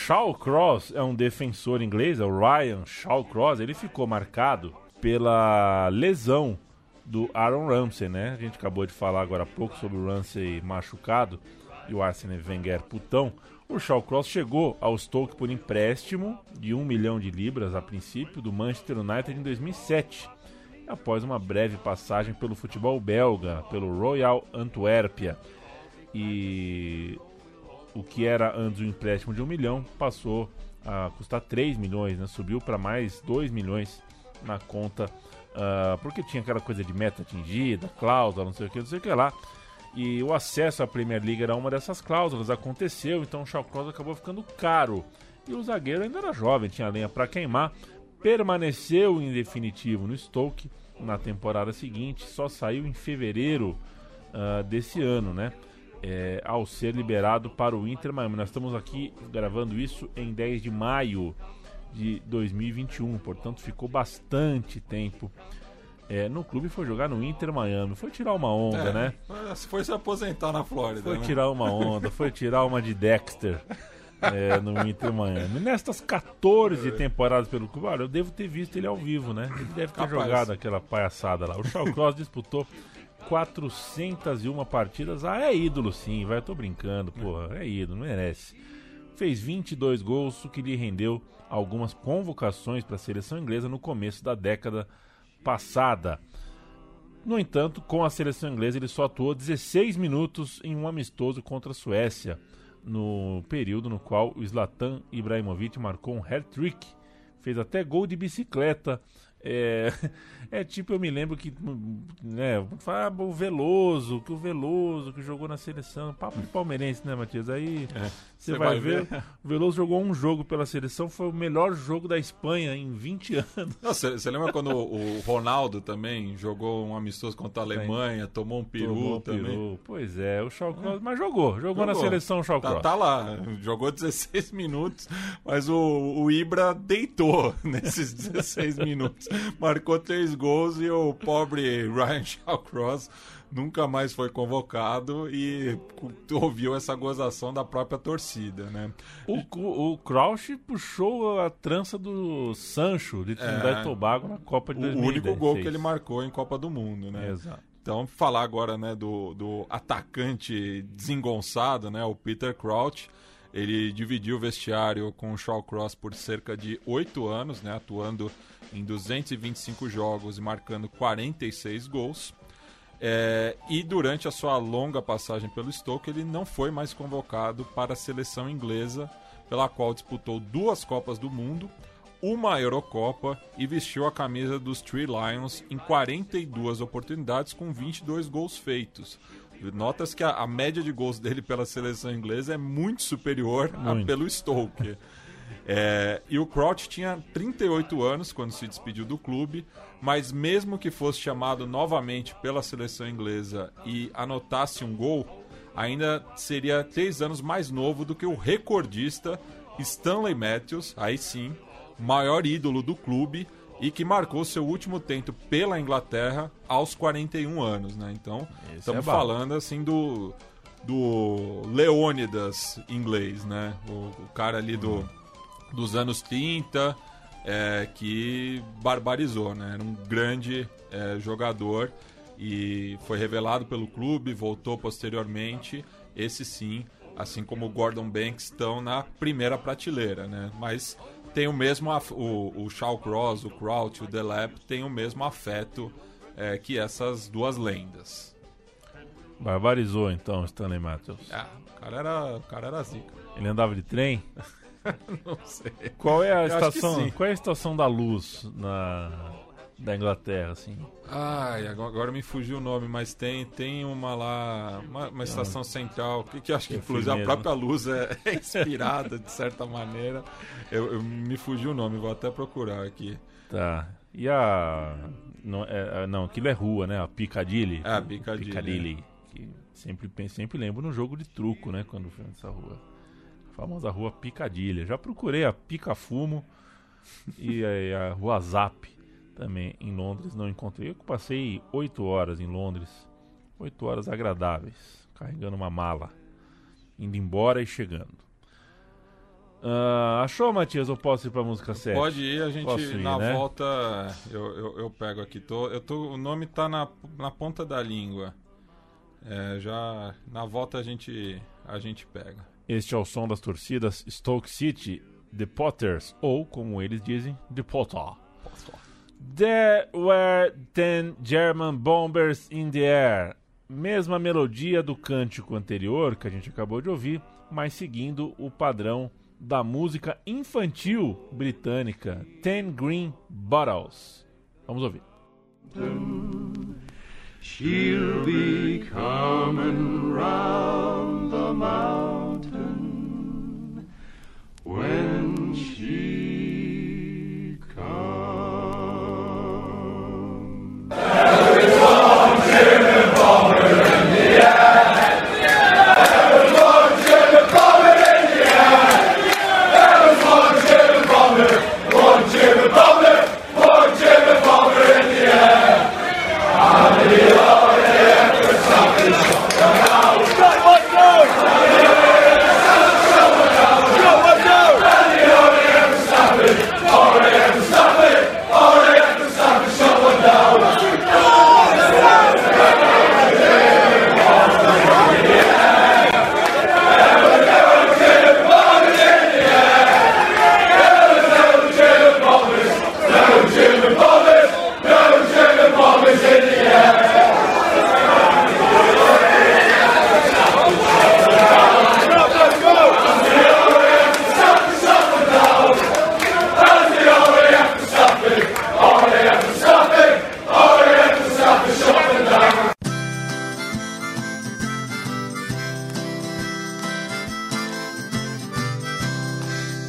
Shawcross é um defensor inglês, é o Ryan Shawcross. Ele ficou marcado pela lesão do Aaron Ramsey, né? A gente acabou de falar agora há pouco sobre o Ramsey machucado. e o Arsene Wenger putão, o Shawcross chegou ao Stoke por empréstimo de 1 milhão de libras a princípio do Manchester United em 2007, após uma breve passagem pelo futebol belga, pelo Royal Antuérpia. E o que era antes um empréstimo de 1 milhão passou a custar 3 milhões, né? subiu para mais 2 milhões na conta, ah, porque tinha aquela coisa de meta atingida, cláusula, não sei o que, não sei o que lá. E o acesso à Premier League era uma dessas cláusulas, aconteceu, então o Shawcross acabou ficando caro. E o zagueiro ainda era jovem, tinha lenha para queimar, permaneceu em definitivo no Stoke na temporada seguinte, só saiu em fevereiro ah, desse ano, né? É, ao ser liberado para o Inter Miami. Nós estamos aqui gravando isso em 10 de maio de 2021, portanto ficou bastante tempo é, no clube. Foi jogar no Inter Miami, foi tirar uma onda, É, né? Foi se aposentar na Flórida. Foi né? tirar uma onda, foi tirar uma de Dexter é, no Inter Miami. Nestas 14 temporadas pelo clube, olha, eu devo ter visto ele ao vivo, né? Ele deve ter Capaz. jogado aquela palhaçada lá. O Shawcross disputou 401 partidas. Ah, é ídolo sim, vai, tô brincando, porra, é ídolo, merece. Fez 22 gols, o que lhe rendeu algumas convocações para a seleção inglesa no começo da década passada. No entanto, com a seleção inglesa, ele só atuou 16 minutos em um amistoso contra a Suécia, no período no qual o Zlatan Ibrahimovic marcou um hat-trick, fez até gol de bicicleta. É, é tipo, eu me lembro que, né, ah, o Veloso, que o Veloso que jogou na seleção, papo de palmeirense, né, Matias? Aí você Você vai, vai ver, ver. o Veloso jogou um jogo pela seleção, foi o melhor jogo da Espanha em 20 anos. Você lembra quando o o Ronaldo também jogou um amistoso contra a Alemanha, tomou um peru Tomou também? peru. Pois é, o Shawcross, mas jogou, jogou, na seleção Shawcross. Tá, tá lá, jogou 16 minutos, mas o, o Ibra deitou nesses 16 minutos. Marcou três gols e o pobre Ryan Shawcross nunca mais foi convocado e ouviu essa gozação da própria torcida, né? O, o, o Crouch puxou a trança do Sancho de Trinidad É. e Tobago na Copa de O 2016. único gol que ele marcou em Copa do Mundo, né? Exato. Então, falar agora né, do, do atacante desengonçado, né, o Peter Crouch. Ele dividiu o vestiário com o Shawcross por cerca de oito anos, né, atuando em 225 jogos e marcando 46 gols. É, e durante a sua longa passagem pelo Stoke, ele não foi mais convocado para a seleção inglesa, pela qual disputou duas Copas do Mundo, uma Eurocopa e vestiu a camisa dos Three Lions em 42 oportunidades com 22 gols feitos. Notas que a, a média de gols dele pela seleção inglesa é muito superior Muito. pelo Stoke. É, e o Crouch tinha 38 anos quando se despediu do clube, mas mesmo que fosse chamado novamente pela seleção inglesa e anotasse um gol, ainda seria três anos mais novo do que o recordista Stanley Matthews, aí sim, maior ídolo do clube e que marcou seu último tento pela Inglaterra aos 41 anos, né? Então, Esse estamos é falando assim do do Leônidas inglês, né? O, o cara ali do, dos anos 30 é, que barbarizou, né? Era um grande é, jogador e foi revelado pelo clube, voltou posteriormente. Esse sim, assim como o Gordon Banks, estão na primeira prateleira, né? Mas tem o mesmo o, o Shawcross, o Crouch, o Delap tem o mesmo afeto é, que essas duas lendas. Barbarizou então Stanley Matthews. Ah, o cara era, o cara era zica. Ele andava de trem? Não sei. Qual é a Eu estação? Qual é a estação da luz na da Inglaterra, assim? Ai, agora, me fugiu o nome, mas tem, tem uma lá, uma, uma estação central, que, que eu acho que inclusive a própria luz é, é inspirada de certa maneira. Eu, eu- me fugiu o nome, vou até procurar aqui. Tá. E a não, é, é- não, aquilo é rua, né? A Piccadilly. É, a Piccadilly, Piccadilly, que sempre sempre lembro no jogo de truco, né, quando foi nessa rua. Famosa rua Piccadilly. Já procurei a Pica Fumo e a, a rua Zap também em Londres, não encontrei. Eu passei oito horas em Londres, oito horas agradáveis, carregando uma mala, indo embora e chegando. Ah, achou, Matias? Ou posso ir pra música 7? Pode ir, a gente ir, na né? volta eu, eu, eu pego aqui. Tô, eu tô, o nome tá na, na ponta da língua. É, já na volta a gente a gente pega. Este é o som das torcidas Stoke City, The Potters, ou como eles dizem, The Potter. There were ten German bombers in the air. Mesma melodia do cântico anterior que a gente acabou de ouvir, mas seguindo o padrão da música infantil britânica, Ten Green Bottles. Vamos ouvir. She'll be coming round the mountain when she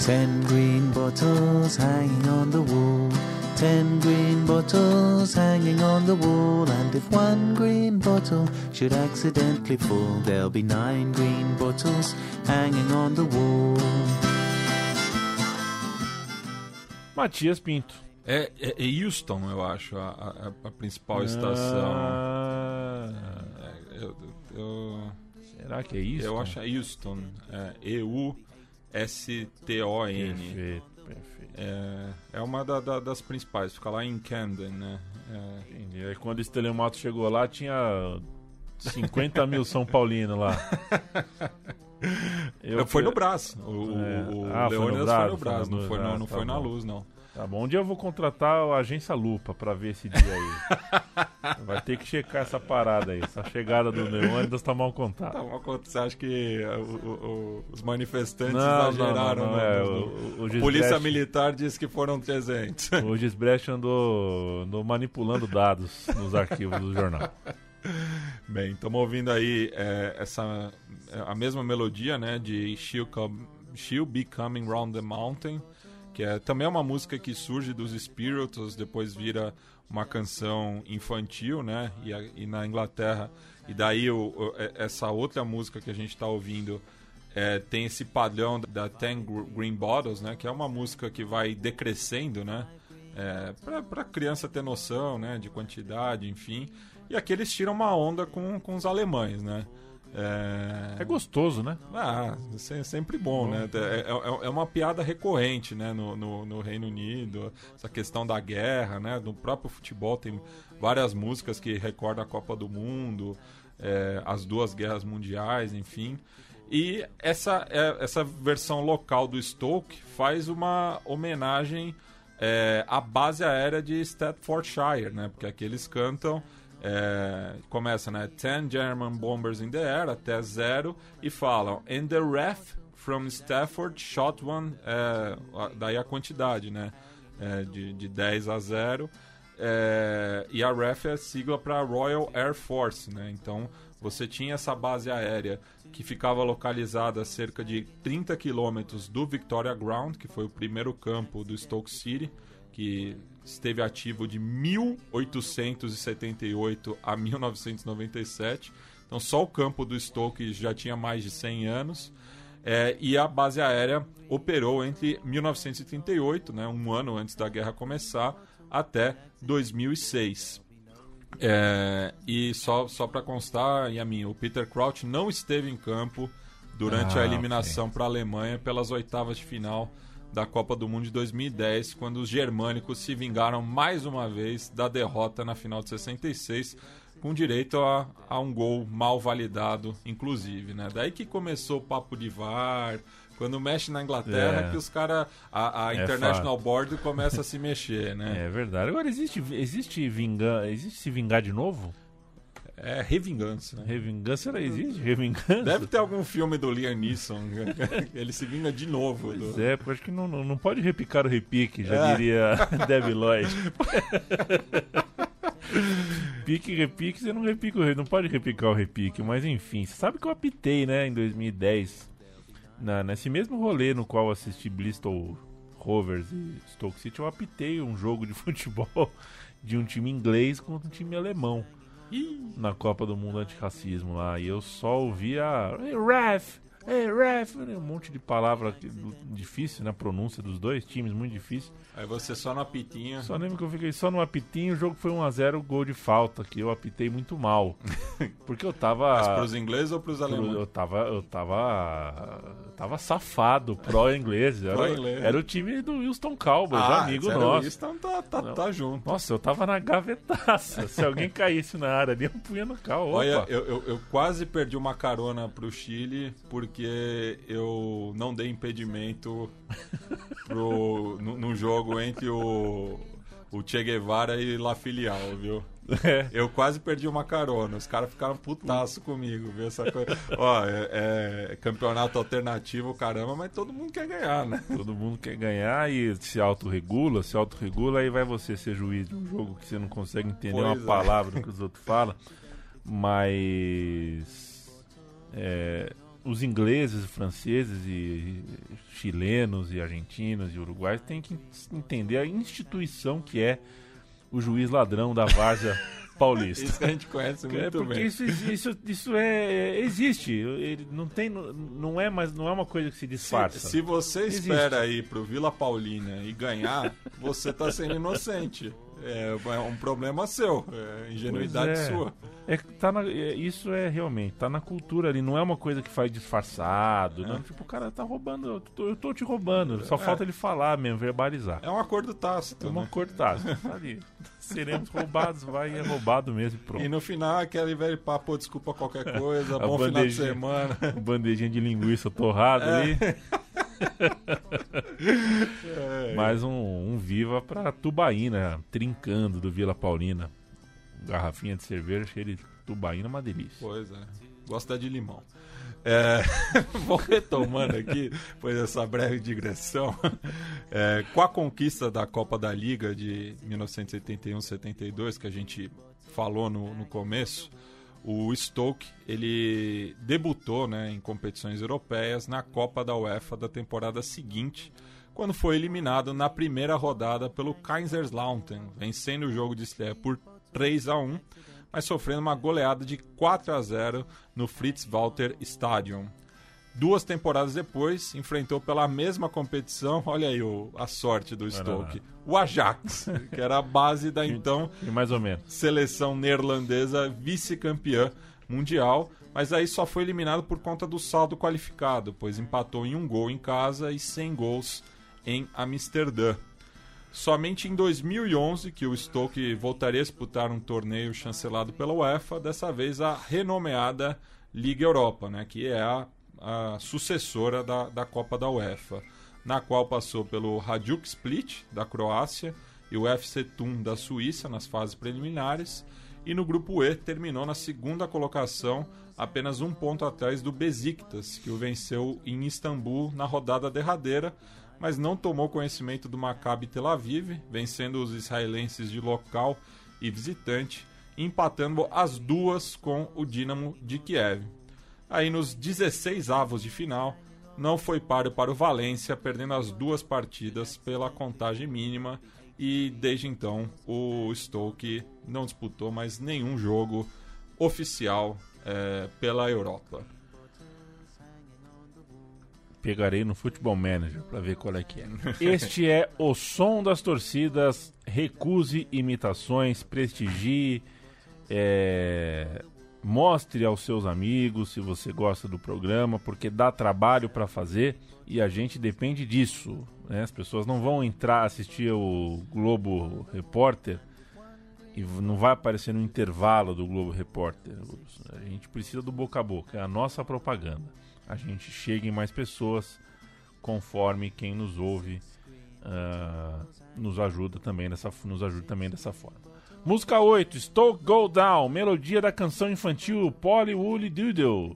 Ten green bottles hanging on the wall. Ten green bottles hanging on the wall. And if one green bottle should accidentally fall, there'll be nine green bottles hanging on the wall. Matias Pinto. É, é, é Houston, eu acho, a, a- a principal estação. Ah, É, eu, eu, será que é isso? eu acho Houston. É, E-U-S-T-O-N. Perfeito, perfeito. É, é uma da- da- das principais, fica lá em Camden, né? É, Entendi. Aí quando esse telemato chegou lá, tinha 50 mil São Paulino lá. Eu foi no Brás. O, o- É. o Ah, foi no Leônidas foi no no não foi, não, não tá foi na bom. luz, não. Tá bom, um dia eu vou contratar a agência Lupa pra ver esse dia aí. Vai ter que checar essa parada aí. Essa chegada do Leônidas tá mal contada. Tá, mas quando você acha que uh, o- o- os manifestantes Não, não, exageraram? não, não, no- é, no- o- o Polícia Militar disse que foram 300. O Gisbrecht andou, andou manipulando dados nos arquivos do jornal. Bem, estamos ouvindo aí é, essa a mesma melodia, né, de She'll, Come, She'll Be Coming Round the Mountain, que é também é uma música que surge dos Spirituals, depois vira uma canção infantil, né, e, a- e na Inglaterra. E daí o- o- é- essa outra música que a gente está ouvindo é, tem esse padrão da Ten Gr- Green Bottles, né, que é uma música que vai decrescendo, né, é, para criança ter noção, né, de quantidade, enfim. E aqui eles tiram uma onda com, com os alemães, né? É, É gostoso, né? ah, é sempre bom, né? É, é- é uma piada recorrente, né? No, no, no Reino Unido, essa questão da guerra, né? No próprio futebol tem várias músicas que recordam a Copa do Mundo, é, as duas guerras mundiais, enfim. E essa, é- essa versão local do Stoke faz uma homenagem é, à base aérea de Staffordshire, né? Porque aqui eles cantam é, começa, né? 10 German bombers in the air, até zero, e falam, and the ref from Stafford shot one, é, daí a quantidade, né? É, de, de 10 a 0. É, e a REF é sigla para Royal Air Force, né? Então você tinha essa base aérea que ficava localizada a cerca de 30 quilômetros do Victoria Ground, que foi o primeiro campo do Stoke City, que esteve ativo de 1878 a 1997. Então só o campo do Stoke já tinha mais de 100 anos. É, e a base aérea operou entre 1938, né, um ano antes da guerra começar, até 2006. É, e só, só para constar, Yamin, o Peter Crouch não esteve em campo durante Ah, a eliminação para a Alemanha pelas oitavas de final da Copa do Mundo de 2010, quando os germânicos se vingaram mais uma vez da derrota na final de 66 com direito a, a um gol mal validado, inclusive, né? Daí que começou o papo de VAR, quando mexe na Inglaterra, É. que os caras, a, a É International fato. Board começa a se mexer, né? É verdade. Agora existe, existe vingar, existe se vingar de novo? É, revingança, né? Revingança era existe? Revingança? Deve ter algum filme do Liam Neeson, ele se vinga de novo. Pois do- é, porque acho que não, não, pode repicar o repique, já É. diria Debbie Lloyd. Pique repique, você não repica o não pode repicar o repique, mas enfim, você sabe que eu apitei, né, em 2010, na, nesse mesmo rolê no qual assisti Bristol Rovers e Stoke City, eu apitei um jogo de futebol de um time inglês contra um time alemão na Copa do Mundo Antirracismo lá, e eu só ouvia ref, hey, ref, um monte de palavra difícil, na pronúncia dos dois times, muito difícil. Aí você só no apitinho. Só lembro que eu fiquei só no apitinho, o jogo foi 1x0, gol de falta, que eu apitei muito mal. Porque eu tava. Mas pros ingleses ou pros pro- alemães? Eu tava. Eu tava. eu tava safado, pró-inglês. Era, Pró-inglês. era o time do Wilson Cowboys, amigo sério, nosso. Isso então tá, tá, tá junto. Nossa, eu tava na gavetaça. Se alguém caísse na área ali, eu punha no carro. Olha, eu, eu, eu quase perdi uma carona pro Chile porque eu não dei impedimento pro, no, no jogo entre o, o Che Guevara e La Filial, viu? É. Eu quase perdi uma carona, os caras ficaram putaço comigo, viu? Essa coisa. Ó, é, é campeonato alternativo, caramba, mas todo mundo quer ganhar, né? Todo mundo quer ganhar e se autorregula, se autorregula, aí vai você ser juiz de um jogo que você não consegue entender Pois uma é. palavra que os outros falam. Mas é, os ingleses, franceses e chilenos e argentinos e uruguaios têm que entender a instituição que é o juiz ladrão da várzea paulista. Isso a gente conhece É muito porque bem. isso, isso, isso é existe, ele não tem, não é, mas não é uma coisa que se disfarça. Se, se você Existe. espera ir pro Vila Paulina e ganhar, você tá sendo inocente. É, é um problema seu, é ingenuidade é. sua. É, tá na- é, isso é realmente, tá na cultura ali, não é uma coisa que faz disfarçado, É. não, tipo, o cara tá roubando, eu tô, eu tô te roubando, só falta ele falar mesmo, verbalizar. É um acordo tácito. É uma né? cortada, tá ali. Seremos roubados, vai, é roubado mesmo e E pronto. no final, aquele velho papo, desculpa qualquer coisa, bom final de semana. Bandejinha de linguiça torrada É. ali. Mais um, um viva pra Tubaína, trincando do Vila Paulina. Garrafinha de cerveja cheia de tubaína, uma delícia. Pois é, gosto da de limão. É, vou retomando aqui, depois dessa breve digressão. É, com a conquista da Copa da Liga de 1971-72, que a gente falou no, no começo, o Stoke ele debutou né, em competições europeias na Copa da UEFA da temporada seguinte, quando foi eliminado na primeira rodada pelo Kaiserslautern, vencendo o jogo de estreia por 3 a 1 mas sofrendo uma goleada de 4 a 0 no Fritz Walter Stadium. Duas temporadas depois, enfrentou pela mesma competição, olha aí o- a sorte do Stoke, o Ajax, que era a base da então E mais ou menos. seleção neerlandesa vice-campeã mundial, mas aí só foi eliminado por conta do saldo qualificado, pois empatou em um gol em casa e 100 gols em Amsterdã. Somente em 2011 que o Stoke voltaria a disputar um torneio chancelado pela UEFA, dessa vez a renomeada Liga Europa, né, que é a, a sucessora da, da Copa da UEFA, na qual passou pelo Hajduk Split da Croácia e o FC Thun da Suíça nas fases preliminares, e no grupo E terminou na segunda colocação, apenas um ponto atrás do Besiktas, que o venceu em Istambul na rodada derradeira, mas não tomou conhecimento do Maccabi Tel Aviv, vencendo os israelenses de local e visitante, empatando as duas com o Dinamo de Kiev. Aí nos 16 avos de final, não foi páreo para o Valência, perdendo as duas partidas pela contagem mínima e desde então o Stoke não disputou mais nenhum jogo oficial eh, pela Europa. Pegarei no Futebol Manager pra ver qual é que é. Este é o som das torcidas. Recuse imitações, prestigie, é, mostre aos seus amigos se você gosta do programa, porque dá trabalho pra fazer e a gente depende disso. né? As pessoas não vão entrar assistir o Globo Repórter e não vai aparecer no intervalo do Globo Repórter. A gente precisa do boca a boca, é a nossa propaganda. A gente chega em mais pessoas conforme quem nos ouve ah, nos ajuda também dessa nos ajuda também dessa forma. Música 8, Stoke Go Down, melodia da canção infantil Polly Woolly Doodle,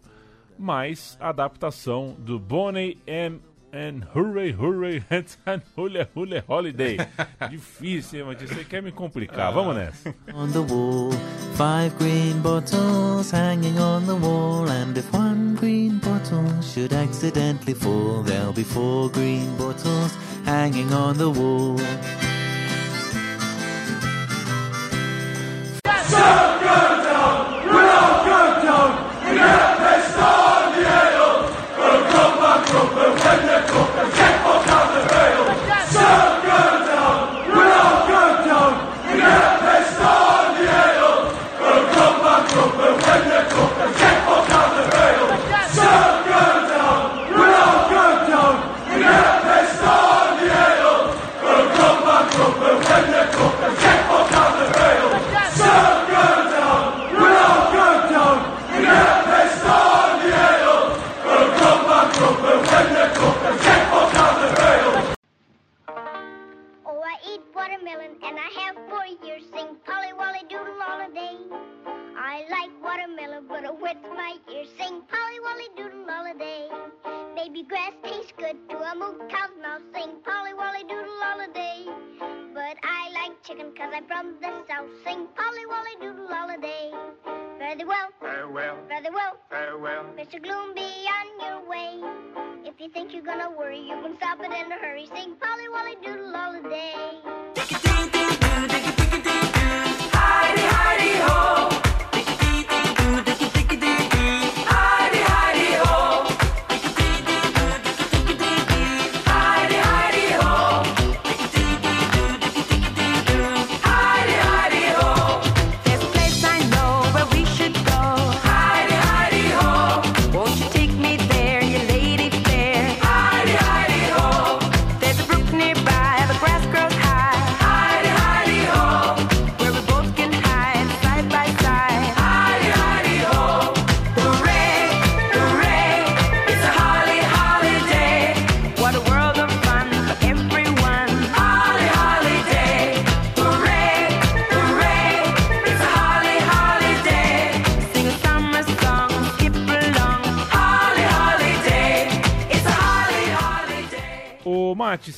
mais adaptação do Bonnie M and Hooray Hooray and Hula Hula Holiday. Difícil, hein, Matias? Você quer me complicar? Vamos nessa. on the wall. Five green bottles hanging on the wall, and if one green bottle should accidentally fall, there'll be four green bottles hanging on the wall. Watermelon, but it wets my ears. Sing Polly Wolly Doodle all a day. Baby grass tastes good to a moo cow's mouth. Sing Polly Wolly Doodle all a day. But I like chicken cause I'm from the south. Sing Polly Wolly Doodle all a day. Very well, Farewell, very well. farewell. Mr. Gloom, be on your way. If you think you're gonna worry, you can stop it in a hurry. Sing Polly Wolly Doodle all the day. There's a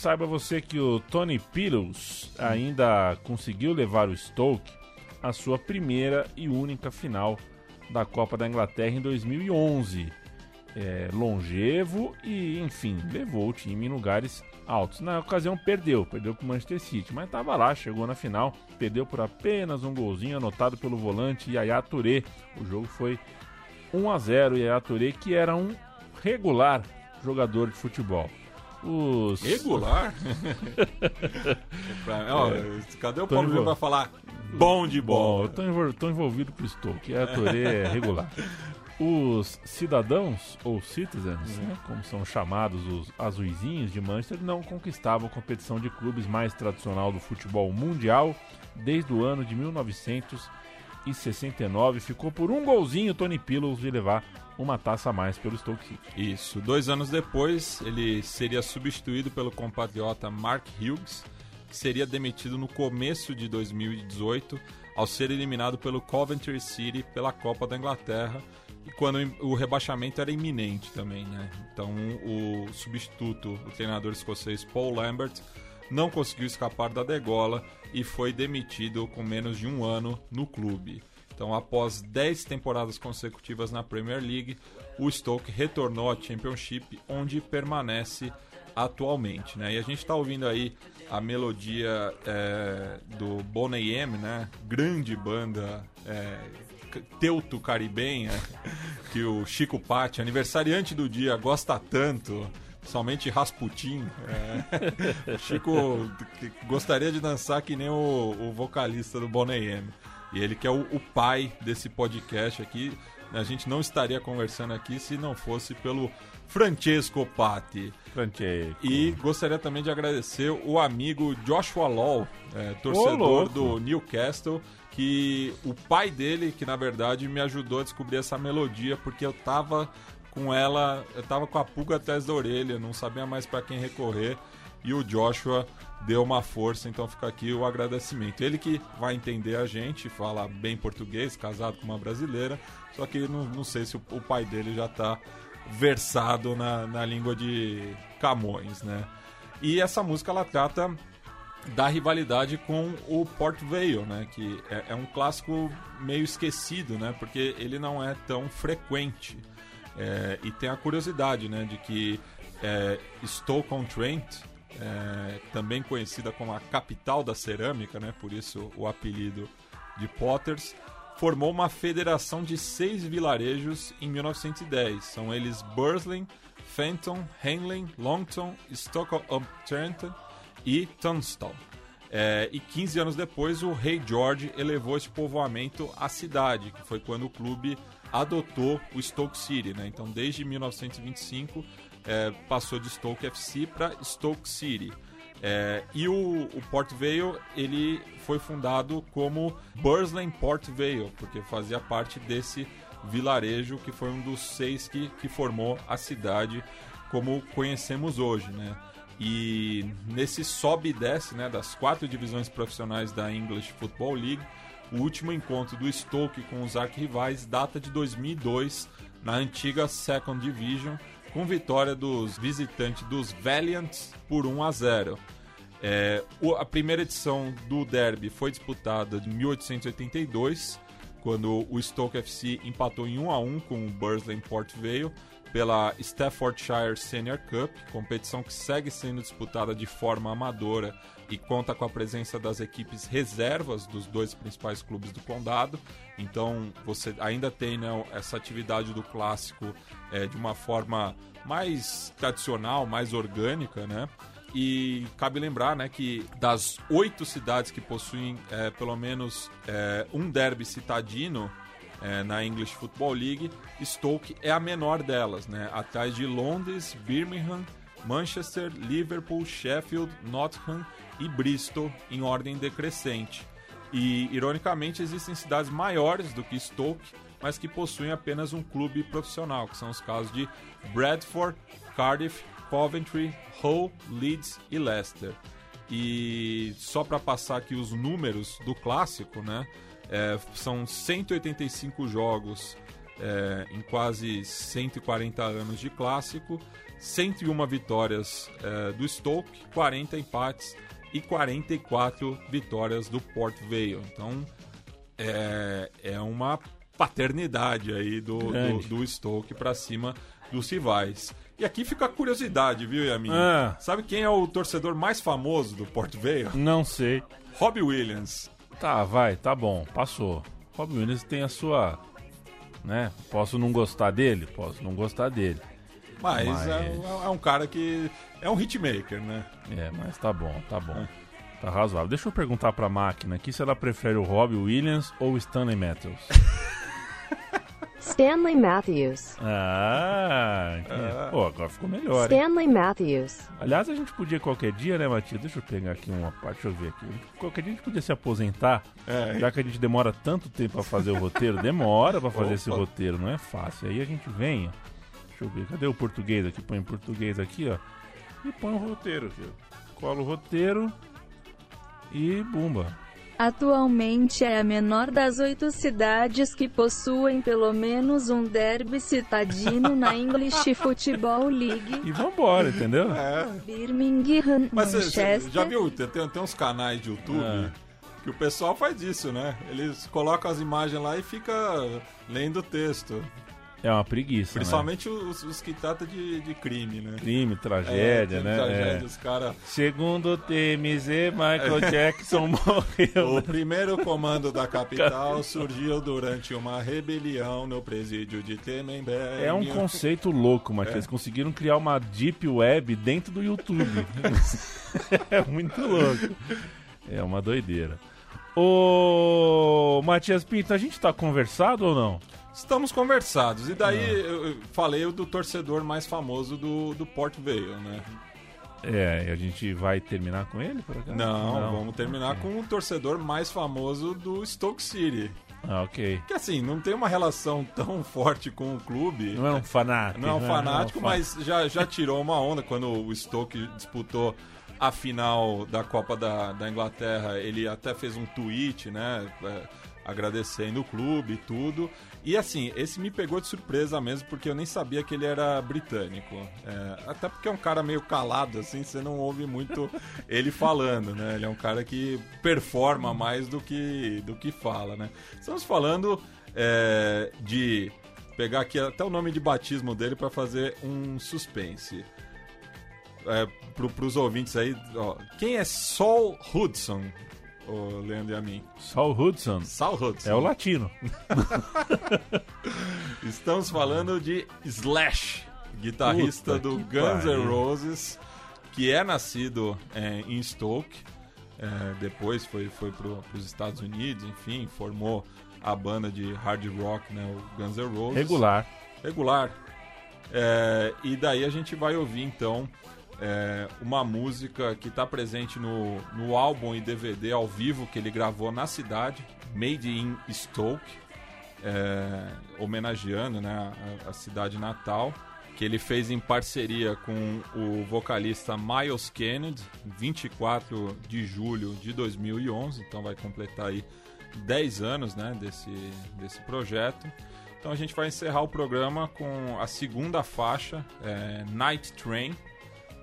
saiba você que o Tony Pillows ainda conseguiu levar o Stoke à sua primeira e única final da Copa da Inglaterra em 2011. É, longevo e, enfim, levou o time em lugares altos. Na ocasião perdeu, perdeu para o Manchester City, mas estava lá, chegou na final, perdeu por apenas um golzinho anotado pelo volante Yaya Touré. O jogo foi 1 a 0 Yaya Touré, que era um regular jogador de futebol. Os Regular? Pra- ó, Cadê o Tô Paulo Júnior pra falar bom de Bom, bola? eu tô, envol- tô envolvido com o Stoke, a é regular. Os cidadãos, ou citizens, né, como são chamados os azuizinhos de Manchester, não conquistavam a competição de clubes mais tradicional do futebol mundial desde o ano de 1969. Ficou por um golzinho Tony Pillows de levar uma taça a mais pelo Stoke City. Isso. Dois anos depois, ele seria substituído pelo compatriota Mark Hughes, que seria demitido no começo de 2018 ao ser eliminado pelo Coventry City pela Copa da Inglaterra e quando o rebaixamento era iminente também, né? Então o substituto, o treinador escocês Paul Lambert, não conseguiu escapar da degola e foi demitido com menos de um ano no clube. Então, após 10 temporadas consecutivas na Premier League, o Stoke retornou à Championship, onde permanece atualmente. Né? E a gente está ouvindo aí a melodia é, do Boney M, né? grande banda é, c- teuto-caribenha, que o Chico Patti, aniversariante do dia, gosta tanto. Somente Rasputin. É. Chico gostaria de dançar que nem o, o vocalista do Boney M. E ele que é o, o pai desse podcast aqui. A gente não estaria conversando aqui se não fosse pelo Francesco Patti. Francesco. E gostaria também de agradecer o amigo Joshua Law, é, torcedor do Newcastle, que o pai dele, que na verdade me ajudou a descobrir essa melodia, porque eu tava com ela, eu tava com a pulga atrás da orelha, não sabia mais para quem recorrer, e o Joshua deu uma força, então fica aqui o agradecimento. Ele que vai entender a gente, fala bem português, casado com uma brasileira, só que não, não sei se o, o pai dele já tá versado na, na língua de Camões, né? E essa música ela trata da rivalidade com o Port Vale, né? Que é, é um clássico meio esquecido, né? Porque ele não é tão frequente. É, e tem a curiosidade, né? De que é, Stoke-on-Trent, é, também conhecida como a capital da cerâmica, né? Por isso o apelido de Potters, formou uma federação de seis vilarejos em 1910. São eles Bursley, Fenton, Henley, Longton, Stoke-on-Trent e Tunstall. É, e 15 anos depois, o rei George elevou esse povoamento à cidade, que foi quando o clube adotou o Stoke City. Né? Então, desde 1925, é, passou de Stoke FC para Stoke City. É, e o, o Port Vale ele foi fundado como Bursley Port Vale, porque fazia parte desse vilarejo que foi um dos seis que, que formou a cidade como conhecemos hoje, né? E nesse sobe e desce né, das quatro divisões profissionais da English Football League, o último encontro do Stoke com os arquirrivais data de 2002, na antiga Second Division, com vitória dos visitantes dos Valiants por 1 a 0. É, a primeira edição do Derby foi disputada em 1882, quando o Stoke FC empatou em 1 a 1 com o Bursley Port Vale pela Staffordshire Senior Cup, competição que segue sendo disputada de forma amadora e conta com a presença das equipes reservas dos dois principais clubes do condado. Então você ainda tem né, essa atividade do clássico é, de uma forma mais tradicional, mais orgânica, né? E cabe lembrar né, que das oito cidades que possuem é, pelo menos é, um derby citadino é, na English Football League, Stoke é a menor delas, né? atrás de Londres, Birmingham, Manchester, Liverpool, Sheffield, Nottingham e Bristol em ordem decrescente. E, ironicamente, existem cidades maiores do que Stoke, mas que possuem apenas um clube profissional, que são os casos de Bradford, Cardiff, Coventry, Hull, Leeds e Leicester. E só para passar aqui os números do clássico, né? É, são 185 jogos é, em quase 140 anos de clássico, 101 vitórias é, do Stoke, 40 empates e 44 vitórias do Port Vale. Então é, é uma paternidade aí do, do, do Stoke para cima dos rivais. E aqui fica a curiosidade, viu, Yamin? Ah. Sabe quem é o torcedor mais famoso do Port Vale? Não sei. Robbie Williams. Tá, vai, tá bom, passou. Rob Williams tem a sua. Né? Posso não gostar dele? Posso não gostar dele. Mas, Mas- É, é um cara que é um hitmaker, né? É, mas tá bom, tá bom. Tá razoável. Deixa eu perguntar pra máquina aqui se ela prefere o Rob Williams ou o Stanley Matthews. Stanley Matthews. Ah, entendi. Pô, agora ficou melhor, hein? Stanley Matthews. Aliás, a gente podia qualquer dia, né, Matias? Deixa eu pegar aqui uma parte, deixa eu ver aqui. Qualquer dia a gente podia se aposentar, É. já que a gente demora tanto tempo pra fazer o roteiro. Demora pra fazer Opa. esse roteiro, não é fácil. Aí a gente vem, ó. Deixa eu ver, cadê o português aqui? Põe em português aqui, ó. E põe o roteiro aqui, ó. Cola o roteiro e bumba. Atualmente é a menor das oito cidades que possuem pelo menos um derby citadino na English Football League. E vambora, entendeu? É. Birmingham, Mas Manchester. já viu? Tem, tem, tem uns canais de YouTube É. que o pessoal faz isso, né? Eles colocam as imagens lá e fica lendo o texto. É uma preguiça, né? Principalmente os, os que tratam de, de crime, né? Crime, tragédia, É, né? Tragédia, É. os caras. Segundo o TMZ, Michael Jackson morreu. O primeiro comando da capital surgiu durante uma rebelião no presídio de Temembé. É um conceito louco, Matias. Conseguiram criar uma deep web dentro do YouTube. é muito louco. É uma doideira. Ô, Matias Pinto, a gente tá conversado ou não? Estamos conversados. E daí eu, eu falei do torcedor mais famoso do, do Port Vale, né? É, e a gente vai terminar com ele, por acaso? Não, vamos terminar com o torcedor mais famoso do Stoke City. Ah, ok. Que assim, não tem uma relação tão forte com o clube. Não é um fanático. Não é um né? fanático, Não é um mas já, já tirou uma onda quando o Stoke disputou a final da Copa da, da Inglaterra. Ele até fez um tweet, né? Agradecendo o clube e tudo. E assim, esse me pegou de surpresa mesmo, porque eu nem sabia que ele era britânico. É, até porque é um cara meio calado, assim, você não ouve muito ele falando, né? Ele é um cara que performa mais do que, do que fala, né? Estamos falando é, de pegar aqui até o nome de batismo dele para fazer um suspense. É, pro, pros ouvintes aí, ó, quem é Saul Hudson, o Leandro e a mim? Saul Hudson. Saul Hudson. É o latino. Estamos falando de Slash, guitarrista Puta do Guns N'. Roses, que é nascido é, em Stoke. é, depois foi, foi para os Estados Unidos, enfim, formou a banda de hard rock, né, o Guns N' Roses. Regular. Regular. É, e daí a gente vai ouvir então é, uma música que está presente no, no álbum e DVD ao vivo que ele gravou na cidade, Made in Stoke, é, homenageando né, a, a cidade natal, que ele fez em parceria com o vocalista Miles Kennedy, 24 de julho de 2011, então vai completar aí 10 anos né, desse, desse projeto. Então a gente vai encerrar o programa com a segunda faixa, é, Night Train,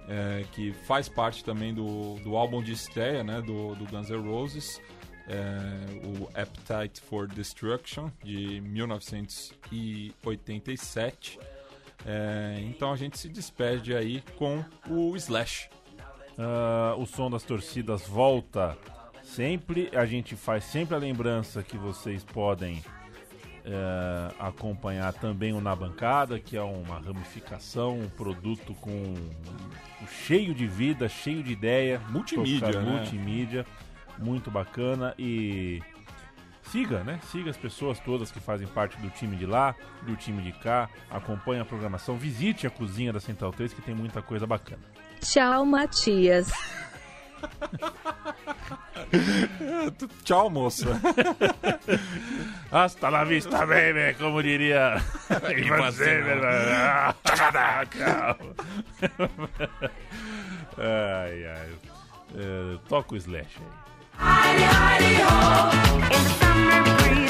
é, que faz parte também do, do álbum de estreia né, do, do Guns N' Roses, é, o Appetite for Destruction, de 1987. É, então a gente se despede aí com o Slash. Ah, o som das torcidas volta sempre. A gente faz sempre a lembrança que vocês podem eh, acompanhar também o Na Bancada, que é uma ramificação, um produto com cheio de vida, cheio de ideia. Multimídia, né? Multimídia, muito bacana e siga, né? Siga as pessoas todas que fazem parte do time de lá, do time de cá, acompanhe a programação, visite a cozinha da Central 3 que tem muita coisa bacana. Tchau, Matias. Tchau, moça. Hasta la vista, baby, como diria Ivan Zimmer. Ai, ai. Eh, toca o Slash aí. In the summer breeze,